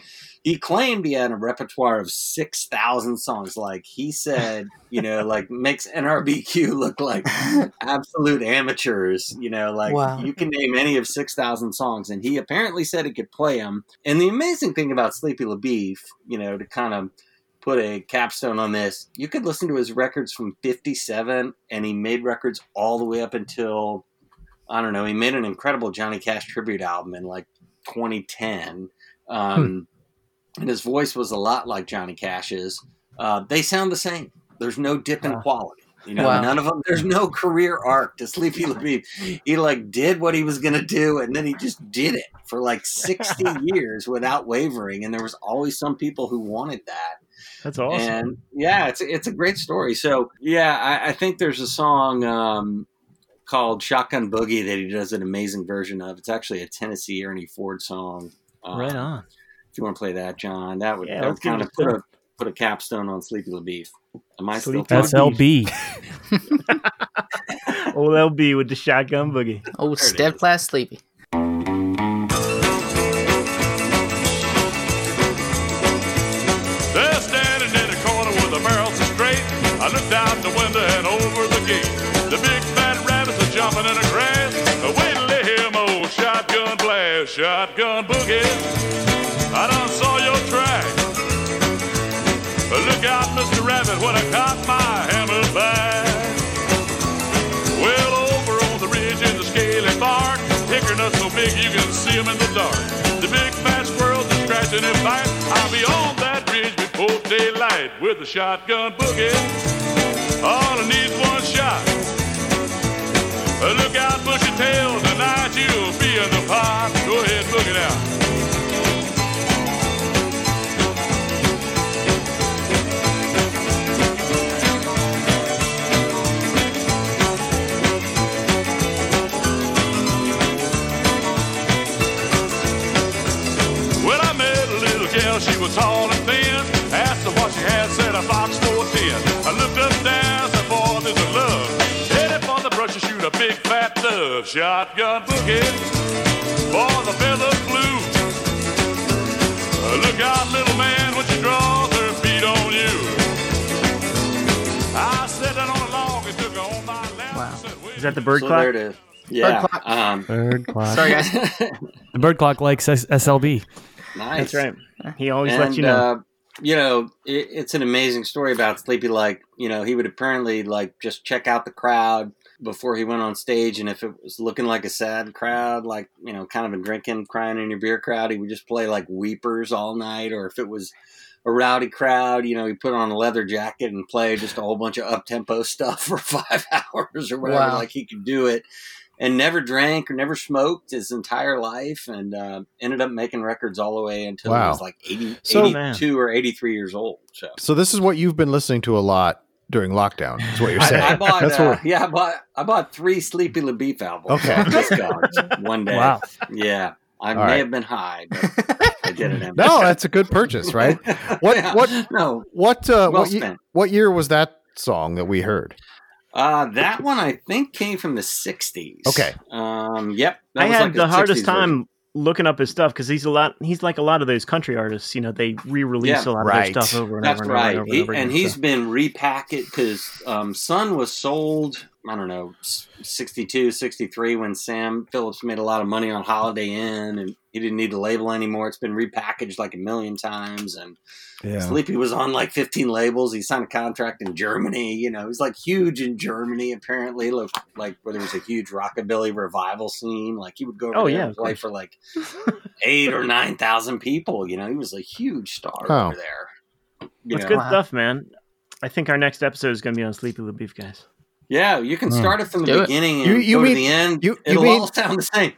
he claimed he had a repertoire of six thousand songs? Like he said, you know, like makes NRBQ look like absolute amateurs. You know, like Wow. you can name any of six thousand songs, and he apparently said he could play them. And the amazing thing about Sleepy LaBeef, you know, to kind of put a capstone on this. You could listen to his records from '57, and he made records all the way up until I don't know. He made an incredible Johnny Cash tribute album in like 2010, um, and his voice was a lot like Johnny Cash's. Uh, they sound the same. There's no dip in quality. You know, Wow. none of them. There's no career arc to Sleepy LaBeef. He like did what he was gonna do, and then he just did it for like 60 years without wavering. And there was always some people who wanted that. That's awesome. And yeah, it's it's a great story. So yeah, I, I think there's a song um, called "Shotgun Boogie" that he does an amazing version of. It's actually a Tennessee Ernie Ford song. Um, right on. If you want to play that, John, that would, Yeah, that would kind of put a put a capstone on Sleepy LaBeef. Am I still Sleepy talking? SLB. Old LB with the shotgun boogie. Oh, it step class sleepy. They're standing in the corner with the barrels straight. I looked out the window and over the gate. The big fat rabbits are jumping in the grass. Wait till they hear my old shotgun blast. Shotgun boogie. I done saw your track. Look out, Mr. Rabbit, when I caught my hammer back. Well, over on the ridge in the scaly bark, hickory nuts so big you can see 'em in the dark. The big fat squirrels are scratching and fight. I'll be on that ridge before daylight with the shotgun boogie. All I need's one shot. Look out, bushy tail, tonight you'll be in the pot. Go ahead, book it out. Was tall and thin. Asked her what she had, said a box for ten. I looked up down, said, boy, this is love. Headed for the brush to shoot a big fat dove. Shotgun boogie, for the feather flew. Look out, little man, when she draws her feet on you. I sat down on a log and took her on my lap. Wow. Is that the bird So clock? there it is. Yeah. clock. Um, Bird clock. Sorry, guys. The bird clock likes S- SLB. Nice. That's right. He always and, lets you know. Uh, you know, it, it's an amazing story about Sleepy. Like, you know, he would apparently like just check out the crowd before he went on stage, and if it was looking like a sad crowd, like you know, kind of a drinking, crying in your beer crowd, he would just play like Weepers all night. Or if it was a rowdy crowd, you know, he put on a leather jacket and play just a whole bunch of up tempo stuff for five hours or whatever. Wow. Like he could do it. And never drank or never smoked his entire life, and uh, ended up making records all the way until he was like 80, So- 82 or 83 years old. So So this is what you've been listening to a lot during lockdown. Is what you're saying? I, I bought, That's uh, what. yeah, I bought, I bought three Sleepy LaBeef albums. Okay. on Discogs one day. Wow. Yeah, I All may right. have been high, but I did it. empty. No, that's a good purchase, right? What- Yeah. what- No, What uh, well what, ye- spent. what year was that song that we heard? Uh, that one I think came from the '60s. Okay. Um. Yep. that I was had like the hardest time version. looking up his stuff because he's a lot. He's like a lot of those country artists. You know, they re-release Yeah. a lot Right. of their stuff over and That's over and right. over and He, over, and again, he's so. been repackaged because um, Sun was sold, I don't know, s- 62, 63 when Sam Phillips made a lot of money on Holiday Inn and he didn't need the label anymore. It's been repackaged like a million times. And Yeah. Sleepy was on like 15 labels. He signed a contract in Germany. You know, he's like huge in Germany, apparently. Look, like where there was a huge rockabilly revival scene. Like he would go over Oh, there yeah, and play for like eight or 9,000 people. You know, he was a huge star Oh. over there. You That's know? good Wow. stuff, man. I think our next episode is going to be on Sleepy LaBeef, guys. Yeah, you can Hmm. start it from the Do it. beginning and You- you go mean- to the end. you- you It'll mean- all sound the same.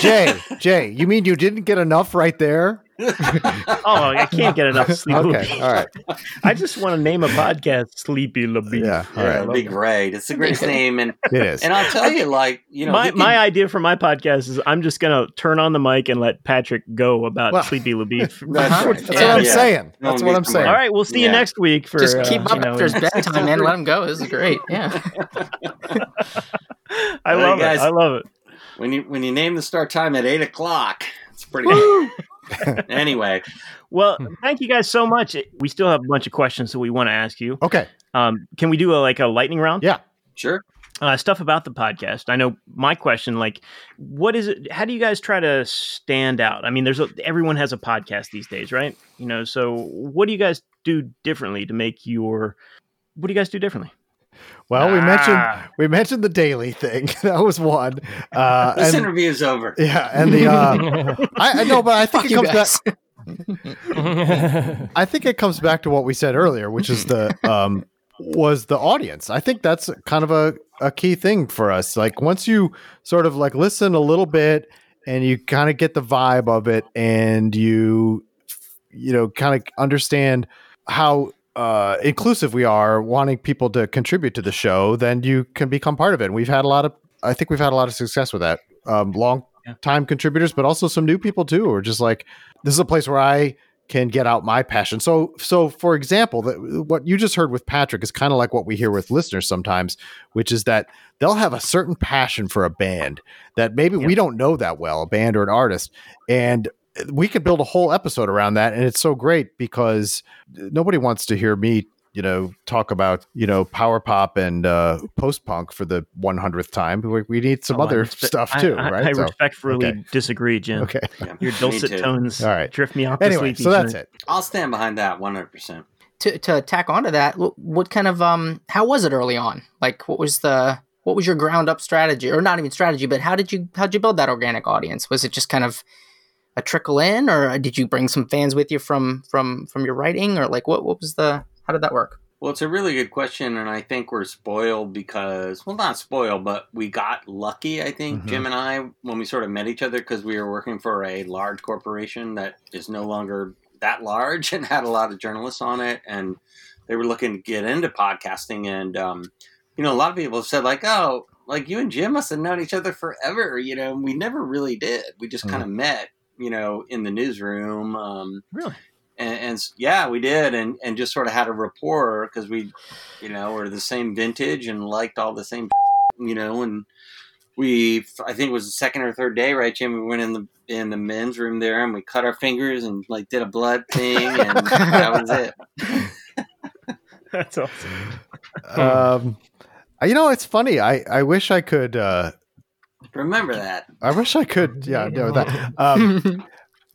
Jay, Jay, you mean you didn't get enough right there? Oh, I can't get enough Sleepy Okay, all right. I just want to name a podcast Sleepy LaBeef. Yeah, all Yeah, right. that'd be great. It's the greatest name, and It is. and I'll tell you, like you know, my he can- my idea for my podcast is I'm just gonna turn on the mic and let Patrick go about Well- Sleepy LaBeef. That's Uh-huh. right. That's Yeah, what I'm yeah. saying. No That's need what I'm saying. All right, we'll see you next week for Just uh, keep up you know, after his bedtime, man. Let him go. This is great. Yeah. I Well, love you guys- it. I love it. when you when you name the start time at eight o'clock, it's pretty. anyway, Well, thank you guys so much. We still have a bunch of questions that we want to ask you. Okay. Um, can we do a, like a lightning round? Yeah. sure. uh, stuff about the podcast. I know my question, like, what is it? How do you guys try to stand out? I mean, there's a, everyone has a podcast these days, right? You know, so what do you guys do differently to make your? What do you guys do differently? Well, we mentioned Ah. we mentioned the daily thing. that was one. Uh, This and, interview is over. yeah, and the uh, I, I know, but I think Fuck it you comes back. I think it comes back to what we said earlier, which is the um was the audience. I think that's kind of a, a key thing for us. Like once you sort of like listen a little bit and you kind of get the vibe of it and you you know kind of understand how uh inclusive we are wanting people to contribute to the show, then you can become part of it. And we've had a lot of I think we've had a lot of success with that. Um long time contributors, but also some new people too, who are just like this is a place where I can get out my passion. So, so for example, that what you just heard with Patrick is kind of like what we hear with listeners sometimes, which is that they'll have a certain passion for a band that maybe we don't know that well, a band or an artist, and we could build a whole episode around that. And it's so great because nobody wants to hear me, you know, talk about you know power pop and uh, post punk for the 100th time. We, we need some Oh, other respe- stuff too, I, right? I So, respectfully okay. disagree, Jim. okay. Yeah, Your dulcet tones All right. drift me off Anyway, so that's night. it. I'll stand behind that 100%. to to tack onto that, what, what kind of um how was it early on? Like what was the what was your ground up strategy or not even strategy, but how did you how did you build that organic audience? Was it just kind of a trickle in or did you bring some fans with you from from from your writing or like what what was the how did that work? Well, it's a really good question, and I think we're spoiled because, well, not spoiled, but we got lucky, I think, Mhm. Jim and I, when we sort of met each other because we were working for a large corporation that is no longer that large and had a lot of journalists on it. And they were looking to get into podcasting. And, um, you know, a lot of people have said, like, oh, like you and Jim must have known each other forever, you know, and we never really did. We just kind of met, you know, in the newsroom. Um, Really? and, and yeah, we did, and and just sort of had a rapport because we, you know, were the same vintage and liked all the same, you know, and we, I think it was the second or third day, right, Jim? We went in the in the men's room there, and we cut our fingers and like did a blood thing, and that was it. That's awesome. um you know it's funny i i wish i could uh Remember that. i wish i could yeah know that um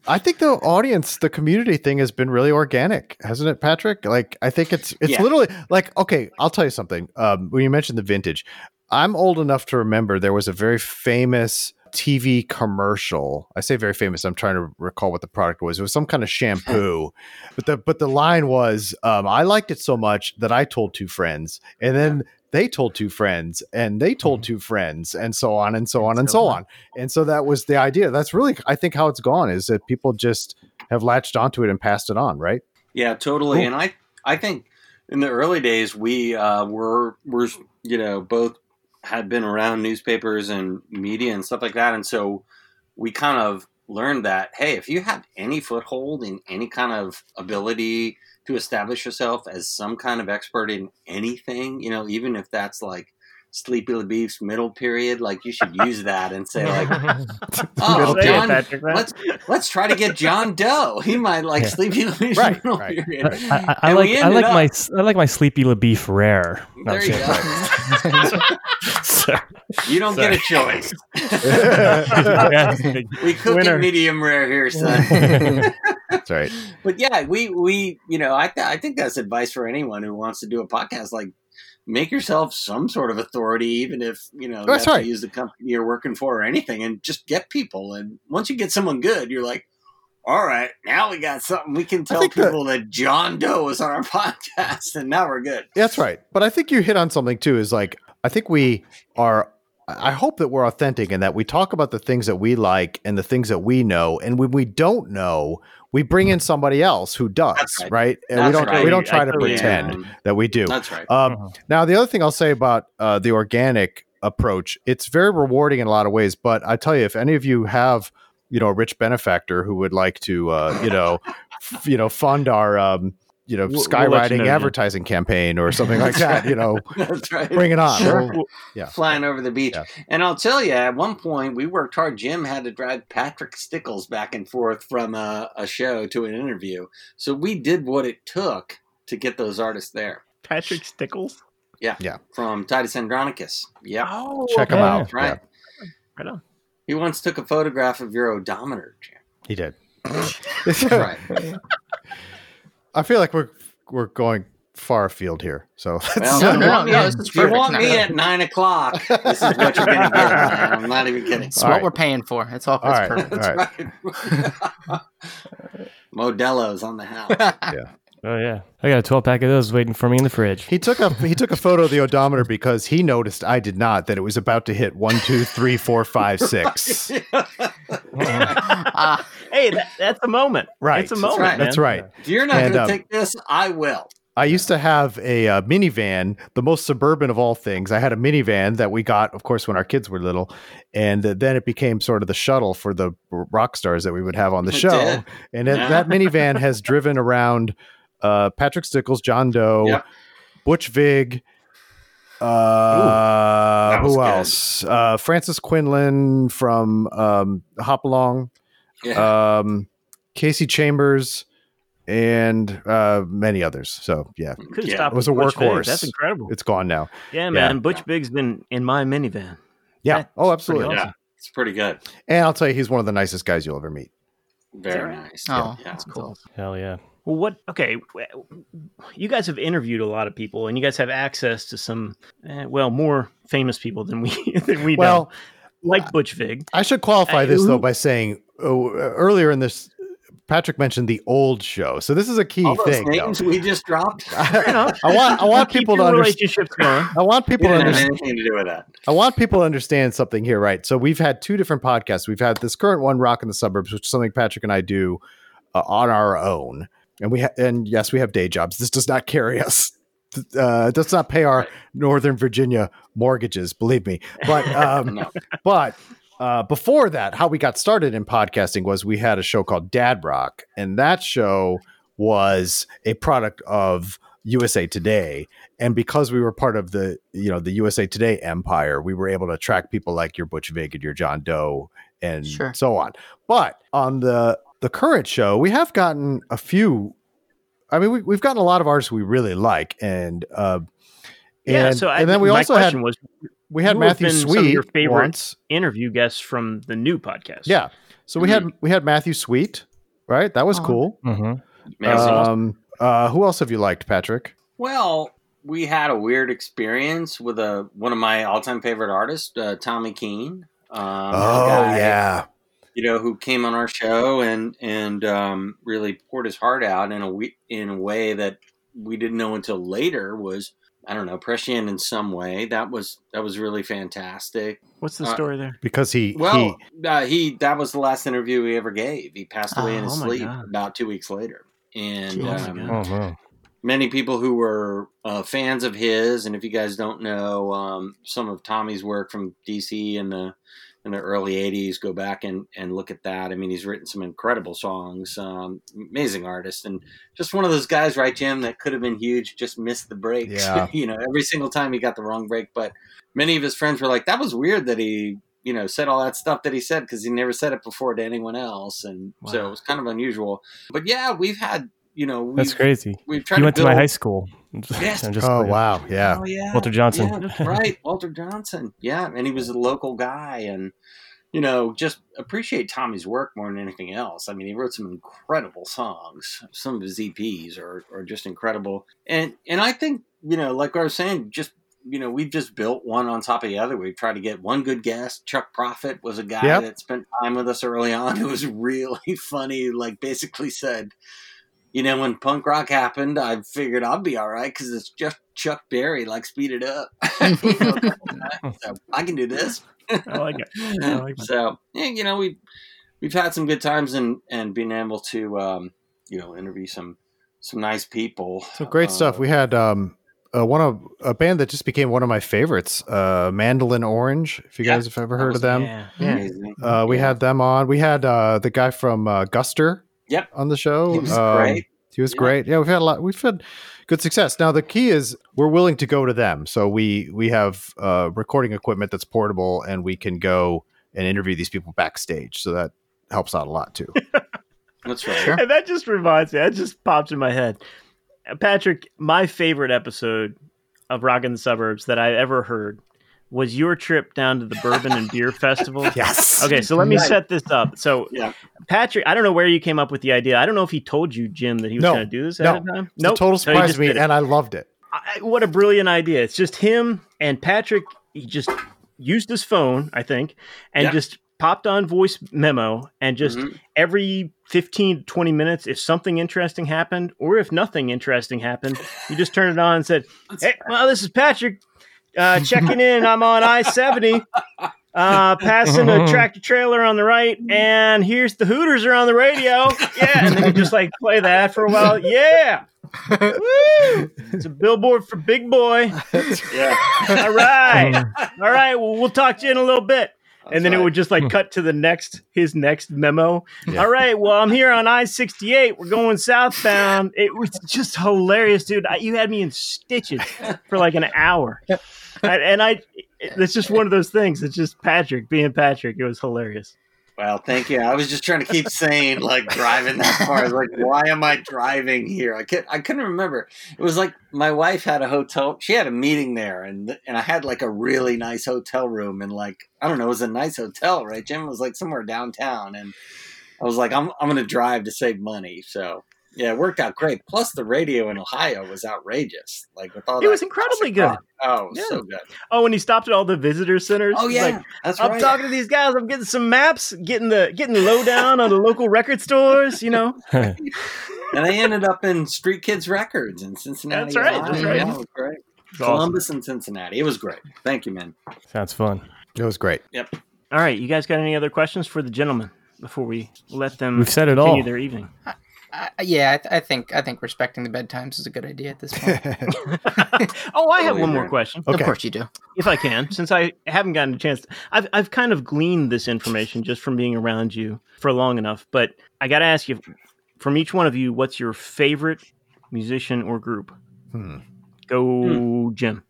i think the audience the community thing has been really organic hasn't it patrick like i think it's it's Yeah. literally like okay i'll tell you something um when you mentioned the vintage i'm old enough to remember there was a very famous TV commercial. I say very famous. I'm trying to recall what the product was. It was some kind of shampoo, but the but the line was, um, "I liked it so much that I told two friends, and then they told two friends, and they told two friends, and so on and so on and so on." And so that was the idea. That's really, I think, how it's gone is that people just have latched onto it and passed it on, right? Yeah, totally. Cool. And I, I think in the early days we uh, were were you know both had been around newspapers and media and stuff like that, and so we kind of learned that hey, if you have any foothold in any kind of ability to establish yourself as some kind of expert in anything, you know, even if that's like Sleepy LaBeef's middle period, like you should use that and say like, oh, John, let's let's try to get John Doe. He might like Yeah. Sleepy LaBeef's Right, middle right, period. I, I, I like I like my I like my sleepy LaBeef rare. There you go. Sorry. You don't get a choice. We cook Winner. it medium rare here, son. That's right. but yeah, we we you know I th- I think that's advice for anyone who wants to do a podcast. Like, make yourself some sort of authority, even if you know oh, you That's right. use the company you're working for or anything, and just get people. And once you get someone good, you're like. All right, now we got something we can tell think that- people that John Doe was on our podcast, and now we're good. That's right. But I think you hit on something too is like, I think we are, I hope that we're authentic and that we talk about the things that we like and the things that we know. And when we don't know, we bring in somebody else who does, That's right. right? And we don't, right. we don't I try to pretend agree. that we do. That's right. Um, Uh-huh. now, the other thing I'll say about uh, the organic approach, it's very rewarding in a lot of ways. But I tell you, if any of you have, you know, a rich benefactor who would like to, uh, you know, f- you know, fund our, um, you know, We'll- we'll skywriting you know, Jim. advertising campaign or something like that, you know, That's right. bring it on. Sure. We'll- yeah. flying over the beach. Yeah. And I'll tell you, at one point, we worked hard. Jim had to drive Patrick Stickles back and forth from a, a show to an interview. So we did what it took to get those artists there. Patrick Stickles. Yeah. Yeah. From Titus Andronicus. Yeah, Oh, Check him out. That's right. Right on. He once took a photograph of your odometer, Jim. He did. That's right. I feel like we're we're going far afield here. So Well, No, if no, you no, want me no, at- this is you want me at nine o'clock, this is what you're gonna get. man. I'm not even kidding. It's All what right. we're paying for. It's all, All it's right. perfect. All right. Modelo's on the house. Oh yeah, I got a 12 pack of those waiting for me in the fridge. He took a he took a photo of the odometer because he noticed I did not that it was about to hit one, two, three, four, five, six. Ah, Hey, that, that's a moment. Right. It's a That's moment. right. That's right. If you're not gonna um, take this, I will. I used to have a uh, minivan, the most suburban of all things. I had a minivan that we got, of course, when our kids were little, and uh, then it became sort of the shuttle for the rock stars that we would have on the It show. did. And it- Yeah. that minivan has driven around uh, Patrick Stickles, John Doe, Yep. Butch Vig. Uh, that who good. else? Uh, Frances Quinlan from um, Hop Along, Yeah. um, Kasey Chambers, and uh, many others. So yeah, Could've Yeah. stopped It was a Butch Vig. workhorse. That's incredible. it's gone now. Yeah, man. Butch Vig's been in my minivan. Yeah. That's oh, absolutely. pretty yeah, it's pretty good. And I'll tell you, he's one of the nicest guys you'll ever meet. Very nice. Oh, yeah. that's cool. Hell yeah. Well, what? Okay, you guys have interviewed a lot of people, and you guys have access to some, eh, well, more famous people than we than we Well, know, like Butch Vig. I should qualify Uh, this though by saying oh, earlier in this, Patrick mentioned the old show. So this is a key All those thing. though. names we just dropped. You I want I want people to understand. relationships. I want people to understand. anything to do with that. I want people to understand something here, right? So we've had two different podcasts. We've had this current one, Rockin' the Suburbs, which is something Patrick and I do uh, on our own, and we ha- and yes, we have day jobs. This does not carry us. Uh, does not pay our Northern Virginia mortgages, believe me. But um, No. but uh, before that, how we got started in podcasting was we had a show called Dad Rock, and that show was a product of USA Today. And because we were part of the you know the USA Today empire, we were able to attract people like your Butch Vig and your John Doe and Sure. so on. But on the the current show, we have gotten a few. I mean, we, we've gotten a lot of artists we really like, and uh, Yeah, and, so I, and then we my also had question was we had Matthew been some of Sweet your favorite- once. interview guests from the new podcast. Yeah. So we had we had Matthew Sweet, right? That was Oh. cool. Mm-hmm. Um, uh, who else have you liked, Patrick? Well, we had a weird experience with a one of my all-time favorite artists, uh, Tommy Keene. Um, oh guy, yeah, you know, who came on our show and and um, really poured his heart out in a we- in a way that we didn't know until later was I don't know prescient in some way. That was that was really fantastic. What's the Uh, story there? because he Well, he uh, he that was the last interview he ever gave. He passed away in Oh, his my sleep God. about two weeks later, and Jeez. Oh, um, Oh, wow. many people who were uh, fans of his, and if you guys don't know um, some of Tommy's work from DC and the in the early '80s, go back and, and look at that. I mean, he's written some incredible songs, um, amazing artist, and just one of those guys, right, Jim, that could have been huge, just missed the breaks. Yeah. you know, every single time he got the wrong break. But many of his friends were like, "That was weird that he." You know, said all that stuff that he said because he never said it before to anyone else, and so it was kind of unusual. But yeah, we've had, you know, we've, That's crazy. we've tried He to went to build, my high school. Yes. I'm just- oh wow, yeah. Oh yeah, Walter Johnson. Yeah, right, Walter Johnson. Yeah, and he was a local guy, and you know, just appreciate Tommy's work more than anything else. I mean, he wrote some incredible songs. Some of his EPs are are just incredible, and and I think you know, like I was saying, just you know, we've just built one on top of the other. We've tried to get one good guest. Chuck Prophet was a guy Yep. that spent time with us early on who was really funny. Like basically said, you know, when punk rock happened, I figured I'd be all right because it's just Chuck Berry, like speed it up. You know, so I can do this. I like it. I like it. so yeah, you know, we we've had some good times and and being able to um, you know interview some some nice people. So great stuff. Uh, We had um uh, one of a band that just became one of my favorites, uh, Mandolin Orange. If you Yeah, guys have ever heard was- of them, Yeah, yeah. uh, we Yeah. had them on. We had uh, the guy from uh, Guster. Yep. on the show. He was Um, great. He was Yeah. great. Yeah, we've had a lot. We've had good success. Now the key is we're willing to go to them. So we we have uh, recording equipment that's portable, and we can go and interview these people backstage. So that helps out a lot too. That's right. Sure. And that just reminds me, that just pops in my head. Patrick, my favorite episode of Rockin' the Suburbs that I ever heard was your trip down to the Bourbon and Beer Festival. Yes. Okay, so let me Right. set this up. So, Yeah. Patrick, I don't know where you came up with the idea. I don't know if he told you, Jim, that he was No. going to do this No. time. It's total surprise to me, and I loved it. I, what a brilliant idea! It's just him and Patrick. He just used his phone, I think, and Yeah. just popped on voice memo and just Mhm. every 15 to 20 minutes if something interesting happened or if nothing interesting happened you just turned it on and said hey well this is patrick uh, checking in. I'm on i-70 uh, passing a tractor trailer on the right and here's the hooters are on the radio. Yeah and then you just like play that for a while. Yeah. Woo! it's a billboard for big boy. Yeah. all right. All right well we'll talk to you in a little bit and then it would just like hmm. cut to the next his next memo. Yeah. All right, well I'm here on I sixty eight. We're going southbound. It was just hilarious, dude. I, you had me in stitches for like an hour, and, and I. It's just one of those things. It's just Patrick being Patrick. It was hilarious. Well, thank you. I was just trying to keep saying like driving that far. Like, why am I driving here? I could I couldn't remember. It was like my wife had a hotel. She had a meeting there, and and I had like a really nice hotel room, and like I don't know, it was a nice hotel, right? Jim was like somewhere downtown, and I was like, I'm I'm gonna drive to save money. So yeah, it worked out great. Plus, the radio in Ohio was outrageous. Like with all It was incredibly good. rock. Oh, Yeah. so good. Oh, and he stopped at all the visitor centers. Oh yeah, like, that's I'm right. talking to these guys. I'm getting some maps, getting the getting the lowdown on the local record stores. You know, and I ended up in Street Kids Records in Cincinnati. That's right, Ohio. that's right. Yeah, it was great. It's awesome. Columbus and Cincinnati. It was great. Thank you, man. Sounds fun. It was great. Yep. All right, you guys got any other questions for the gentleman before we let them We've said it continue all. their evening? Uh, yeah, I, th- I think I think respecting the bedtimes is a good idea at this point. oh, I have one more agree. question, Of course you do. if I can, since I haven't gotten a chance. I've I've kind of gleaned this information just from being around you for long enough, but I got to ask you, from each one of you, what's your favorite musician or group? Hmm. Go, Jim.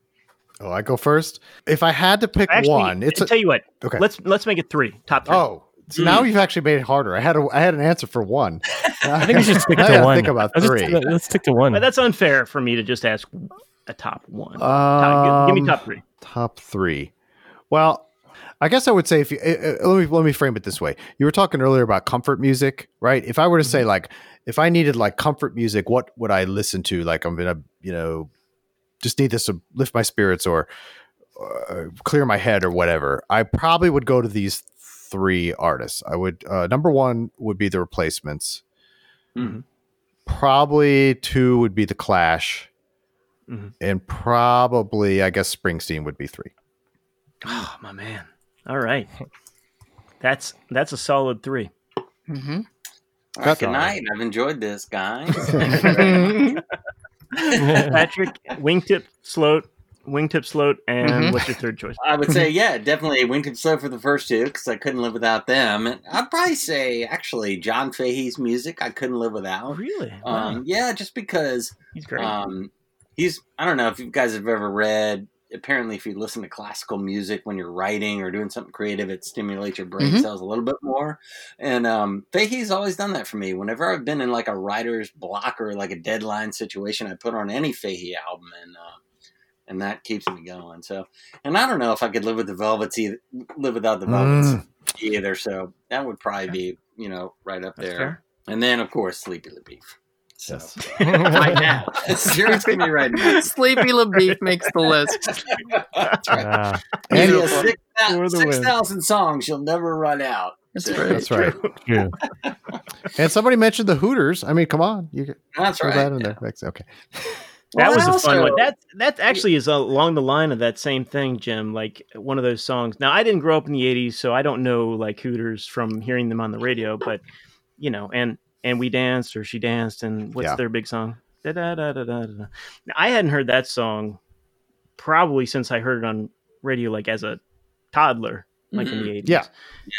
Oh, I go first. If I had to pick Actually, one, it's I a, tell you what. okay. Let's let's make it three. Top three. Oh, so now you've actually made it harder. I had a, I had an answer for one. I think we should stick to one. Think about Let's just- three. let's stick to one. But that's unfair for me to just ask a top one. Top- give, give me Um, top three. Top three. Well, I guess I would say if you uh, uh, let me let me frame it this way. You were talking earlier about comfort music, right? If I were to say like if I needed like comfort music, what would I listen to? Like I'm gonna you know just need this to lift my spirits or uh, clear my head or whatever. I probably would go to these three artists. I would uh, number one would be the Replacements. Mhm. Probably two would be the Clash, Mhm. and probably I guess Springsteen would be three. Oh my man. All right. That's that's a solid three. mm-hmm. All right, That's good all night. I've enjoyed this, guys. Patrick, wingtip sloat, wingtip sloat, and Mhm. what's your third choice? I would say, yeah, definitely Wingtip Sloat for the first two because I couldn't live without them. And I'd probably say, actually, John Fahey's music I couldn't live without. Really? Wow. Um, yeah, just because He's great. um, he's, I don't know if you guys have ever read, apparently, if you listen to classical music when you're writing or doing something creative, it stimulates your brain Mhm. cells a little bit more. And um, Fahey's always done that for me. Whenever I've been in like a writer's block or like a deadline situation, I put on any Fahey album and, uh, and that keeps me going. So, and I don't know if I could live with the Velvets, either, live without the Velvets Mm. either. So that would probably be, you know, right up That's there. fair. And then, of course, Sleepy LaBeef. So Yes. right now, seriously, me right now. Sleepy LaBeef makes the list. And- He has six thou- For the six win. thousand songs. You'll never run out. That's So- right. That's right. true. And somebody mentioned the Hooters. I mean, come on, you can That's throw right. that in there. Okay. That Well, was I a fun one. That that actually is along the line of that same thing, Jim. Like one of those songs. Now I didn't grow up in the '80s, so I don't know like Hooters from hearing them on the radio. But you know, and and we danced or she danced, and what's Yeah. their big song? Da, da, da, da, da, da. Now, I hadn't heard that song probably since I heard it on radio, like as a toddler, like in the '80s. Yeah.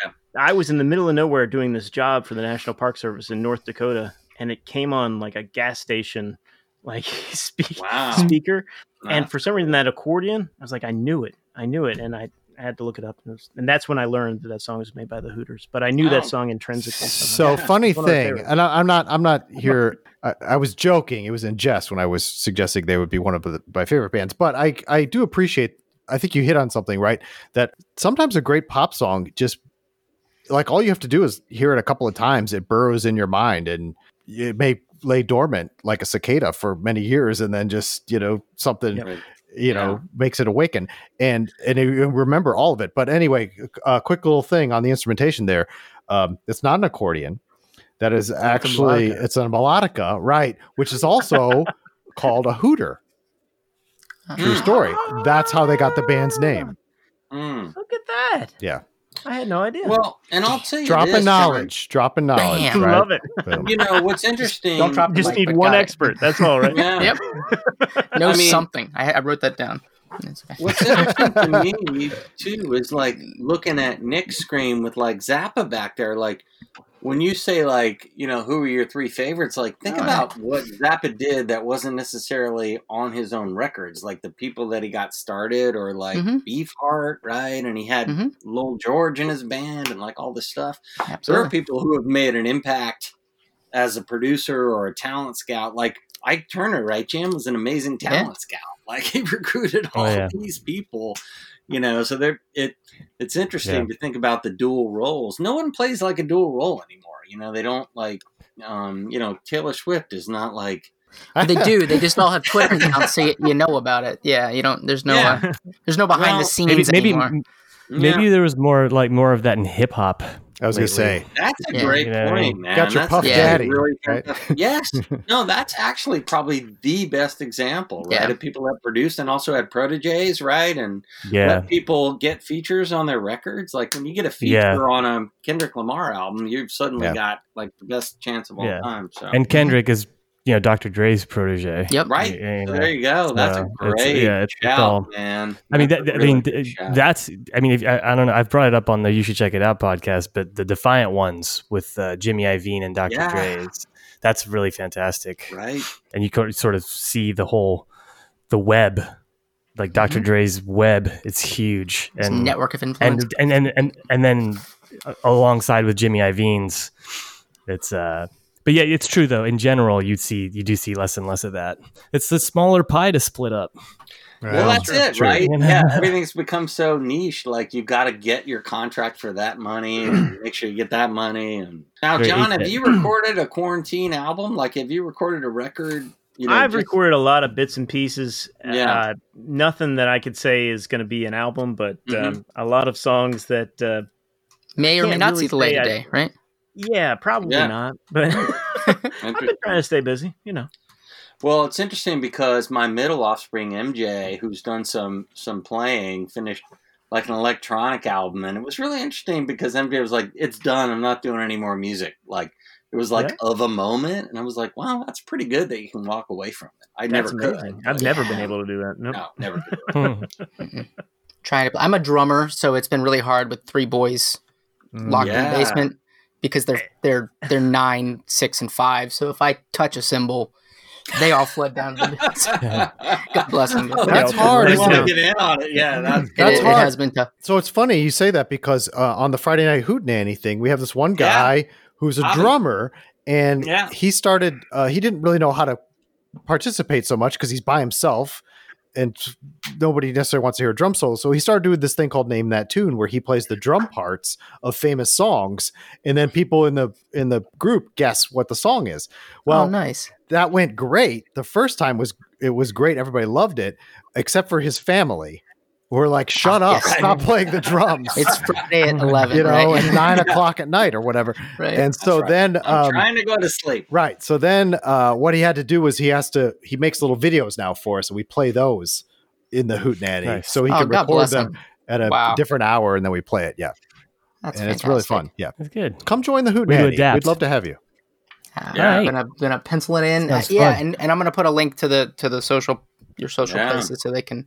Yeah. I was in the middle of nowhere doing this job for the National Park Service in North Dakota, and it came on like a gas station, like speak, Wow. speaker. Nah. And for some reason, that accordion, I was like, I knew it, I knew it, and I I had to look it up, and, it was- and that's when I learned that that song was made by the Hooters. But I knew Oh. that song intrinsically. somehow. So funny One of my thing, and I, I'm not, I'm not here. I, I was joking. It was in jest when I was suggesting they would be one of the, my favorite bands. But I, I do appreciate. I think you hit on something right. That sometimes a great pop song just like all you have to do is hear it a couple of times. It burrows in your mind, and it may lay dormant like a cicada for many years, and then just you know something Yep. you know makes it awaken. And and you remember all of it. But anyway a quick little thing on the instrumentation there. Um it's not an accordion. That is actually melodica. it's a melodica right which is also called a hooter. True story. That's how they got the band's name. Mm. Look at that. yeah I had no idea. Well, and I'll tell you dropping this, knowledge dropping knowledge Bam. right? love it. Boom. You know what's interesting? Don't drop Just mic, need one got it. expert. That's all, right? Yeah. Yep. Know I mean- something. I, I wrote that down. What's interesting to me too is like looking at Nick's screen with like Zappa back there. Like when you say like you know who are your three favorites, like think Oh, about what Zappa did that wasn't necessarily on his own records, like the people that he got started, or like Mhm. Beefheart, right? And he had Mhm. Lowell George in his band and like all this stuff. There are people who have made an impact as a producer or a talent scout. Like Ike Turner, right? Jam was an amazing Yeah. talent scout. Like he recruited Oh, all yeah. these people, you know. So there, it it's interesting to think about the dual roles. No one plays like a dual role anymore. You know, they don't like. Um, you know, Taylor Swift is not like they do. They just all have Twitter accounts, so you, you know about it. Yeah, you don't. There's no. Yeah. Uh, there's no behind Well, the scenes maybe maybe anymore. maybe there was more like more of that in hip hop. I was gonna say That's a Yeah. great You know point, man. Got your That's Puff actually Daddy, really right? Yes. No, that's actually probably the best example, right? Yeah. Of people that produced and also had proteges, right? And Yeah, let people get features on their records. Like when you get a feature Yeah. on a Kendrick Lamar album, you've suddenly Yeah. got like the best chance of all Yeah. time. So and Kendrick is you know Dr. Dre's protege. Yep. right. You So know, there you go. That's so a it's- great yeah, it's- it's all- man. I mean, That's that, a I mean, really good th- that's. I mean, if, I, I don't know. I've brought it up on the "You Should Check It Out" podcast, but the Defiant ones with uh, Jimmy Iovine and Dr. Yeah. Dre's, that's really fantastic. right. And you could sort of see the whole, the web, like doctor Mhm. Dre's web. It's huge, It's a and network of influence. and and and and and then uh, alongside with Jimmy Iovine's, it's uh. But yeah, it's true though. In general, you see you do see less and less of that. It's the smaller pie to split up. Well, that's it, True. right? Yeah, everything's become so niche. Like you've got to get your contract for that money, and make sure you get that money. And now, Very John, have easy. you recorded a quarantine album? Like, have you recorded a record? You know, I've just- recorded a lot of bits and pieces. Yeah. Uh, nothing that I could say is going to be an album, but um, Mhm. a lot of songs that, uh, may or may can't really see the light of I- day, right? Yeah, probably Yeah. not. But I've been trying to stay busy, you know. Well, it's interesting because my middle offspring MJ, who's done some some playing, finished like an electronic album, and it was really interesting because MJ was like, "It's done. I'm not doing any more music." Like it was like Yeah. of a moment, and I was like, "Wow, that's pretty good that you can walk away from it." I That's never amazing. could. I've never been able to do that. Nope. No, never. Trying to. I'm a drummer, so it's been really hard with three boys locked in the basement because they're they're they're nine, six, and five. So if I touch a cymbal, they all fled down. To the, God bless them. That's hard, I want to get in on it. Yeah, that's It, That's it hard. has been tough. So it's funny you say that because uh, on the Friday Night Hootenanny thing, we have this one guy who's a I'm- drummer, and Yeah. he started. Uh, he didn't really know how to participate so much because he's by himself, and nobody necessarily wants to hear a drum solo. So he started doing this thing called Name That Tune, where he plays the drum parts of famous songs, and then people in the in the group guess what the song is. Well, oh, nice. that went great. The first time was it was great. Everybody loved it, except for his family. who Were like, shut Ah, up, yes. stop playing the drums. It's Friday at eleven, you know, right? at nine o'clock at night or whatever. right. And so right. then, I'm um, trying to go to sleep. right. So then, uh, what he had to do was he has to he makes little videos now for us, and we play those in the Hootenanny, Nice. so he oh, can God record them him. at a Wow. different hour, and then we play it. Yeah, That's and it's really fun. Yeah, That's good. come join the to Hootenanny. adapt. We'd love to have you. Uh, Yeah. I'm gonna gonna pencil it in. Uh, yeah, fun. and, and I'm gonna put a link to the to the social your social Yeah. places so they can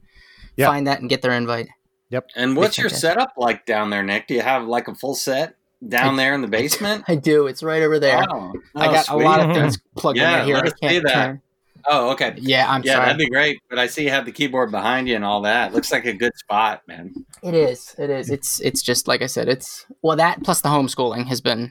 Yeah. find that and get their invite. Yep. And what's your fantastic. setup like down there, Nick? Do you have like a full set down there in the basement? I do. It's right over there. Oh, I oh, got sweet. a lot of things plugged Yeah, in right here. I can't that. turn. Oh, okay. Yeah, I'm yeah, sorry. that'd be great. But I see you have the keyboard behind you and all that. Looks like a good spot, man. It is. It is. It's it's just like I said. It's well that plus the homeschooling has been.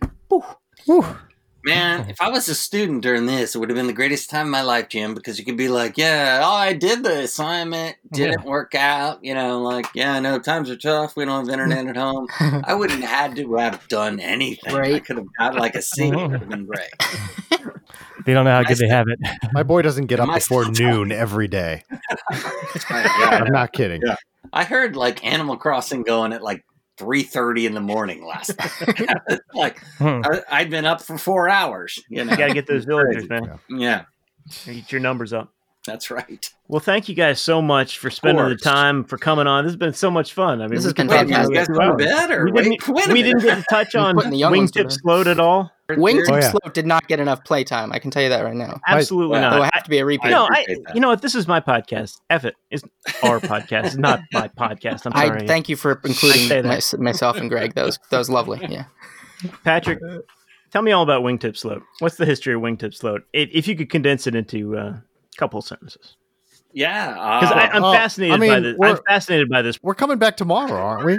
Man, if I was a student during this, it would have been the greatest time of my life, Jim, because you could be like, yeah, oh, I did the assignment, didn't work out. You know, like, yeah, I know times are tough. We don't have internet at home. I wouldn't have had to have done anything. I Right. could have got like a C. It would have been great. They don't know how I good they have it. My boy doesn't get up I before still noon every day. Yeah. I'm not kidding. Yeah. I heard like Animal Crossing going at like three thirty in the morning last night. like Hmm. I, I'd been up for four hours. You know, You got to get those villagers, man. yeah, Get your numbers up. That's right. Well, thank you guys so much for spending the time for coming on. This has been so much fun. I mean, This we has been could Wait, talk you about guys two go to hours. bed or We didn't, wait a we didn't get to touch on putting the young ones Wingtips bed. Float at all. Wingtip Oh, yeah. Slope did not get enough playtime. I can tell you that right now. Absolutely Well, It will not. have to be a repeat. no, I. You know what? This is my podcast. F it. It's our podcast. It's not my podcast. I'm I sorry, thank you for including my, myself and Greg. That was that was lovely. Yeah. Patrick. Tell me all about Wingtip Sloat. What's the history of Wingtip Sloat? If if you could condense it into uh, a couple sentences, Yeah, because uh, I'm oh, fascinated I mean, by this. I'm we're- fascinated by this. We're coming back tomorrow, aren't we?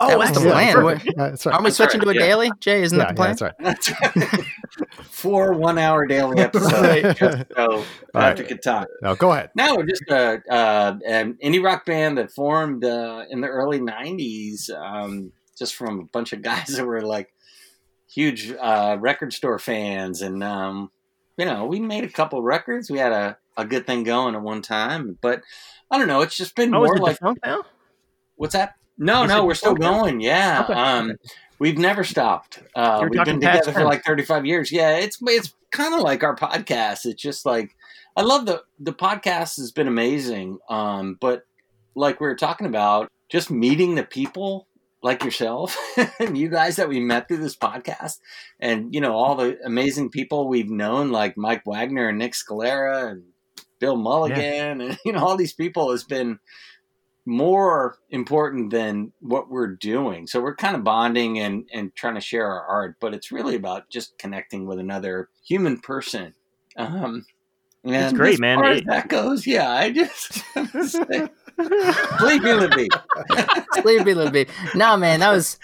Oh, That was the plan. Yeah, that's right. Aren't we switching right, to a yeah. daily? Jay, isn't yeah, that the yeah, plan? that's right. that's right. Four one-hour daily episodes. Right. Just so Patrick could talk. No, go ahead. No, we're just a, uh, an indie rock band that formed uh, in the early '90s, um, just from a bunch of guys that were like huge uh, record store fans, and um, you know, we made a couple records. We had a, a good thing going at one time, but I don't know. It's just been Oh, more like now? what's that? No, Is no, we're still defunct now? going. Yeah, Okay. um, we've never stopped. Uh, we've been together for like 35 years. Yeah, it's it's kind of like our podcast. It's just like I love the the podcast has been amazing. Um, but like we were talking about, just meeting the people like yourself and you guys that we met through this podcast, and you know all the amazing people we've known like Mike Wagner and Nick Scalera and Bill Mulligan, and you know all these people has been more important than what we're doing. So we're kind of bonding and, and trying to share our art, but it's really about just connecting with another human person. Um, and That's great, man. It- that goes, yeah, I just sleepy Libby. Sleepy little bit. No, man, that was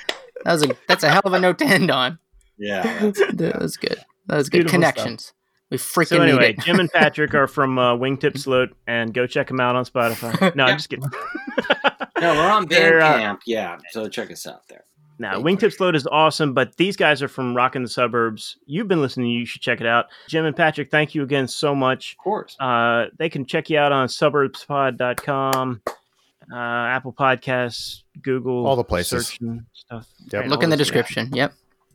that was a that's a hell of a note to end on. Yeah, That was good. That was good. Beautiful Connections. We freaking So anyway, it. Jim and Patrick are from uh, Wingtip Sloat, and go check them out on Spotify. No, I'm just kidding. no, we're on They're, uh, Bandcamp. yeah, so check us out there. Now, Thank Wingtip Sloat is awesome, but these guys are from Rockin' the Suburbs. You've been listening, you should check it out. Jim and Patrick, thank you again so much. Of course. Uh, they can check you out on suburbspod.com, uh, Apple Podcasts, Google, All the places. search and stuff. Yep. And Look in the this- description. Yep.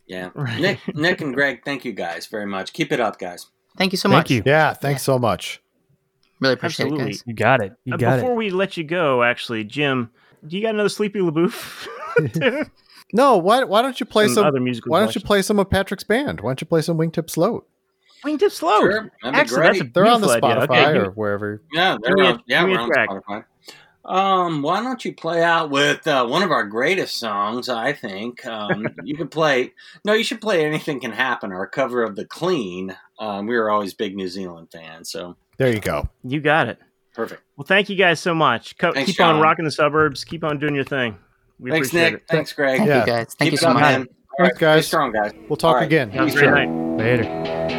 Yeah, Right. Nick, Nick, and Greg, thank you guys very much. Keep it up, guys. Thank you so much. Thank you. Yeah, thanks so much. Really appreciate Absolutely. it, guys. You got it. You Uh, got before it. we let you go, actually, Jim, do you got another Sleepy LaBeef? No, why why don't you play Some some? other musical why don't you play some of Patrick's band? Why don't you play some Wingtip Sloat? Wingtip Sloat. Sure, that'd be Excellent. Great. They're on the Spotify. Okay, or wherever. Yeah, they're me a- on, yeah, we're on. Spotify. Um, why don't you play out with uh, one of our greatest songs? I think um, you could play. No, you should play "Anything Can Happen," our cover of the Clean. Um, we were always big New Zealand fans, so There you go. You got it. perfect. Well, thank you guys so much. Co- Thanks, keep on rocking the suburbs. Keep on doing your thing. We Thanks, Nick. it. Thanks, Greg. Thank Yeah. you guys. Thank Keep you so much. man. All right, Thanks, guys. Stay strong, guys. We'll talk All right. again. Have a great night. Later.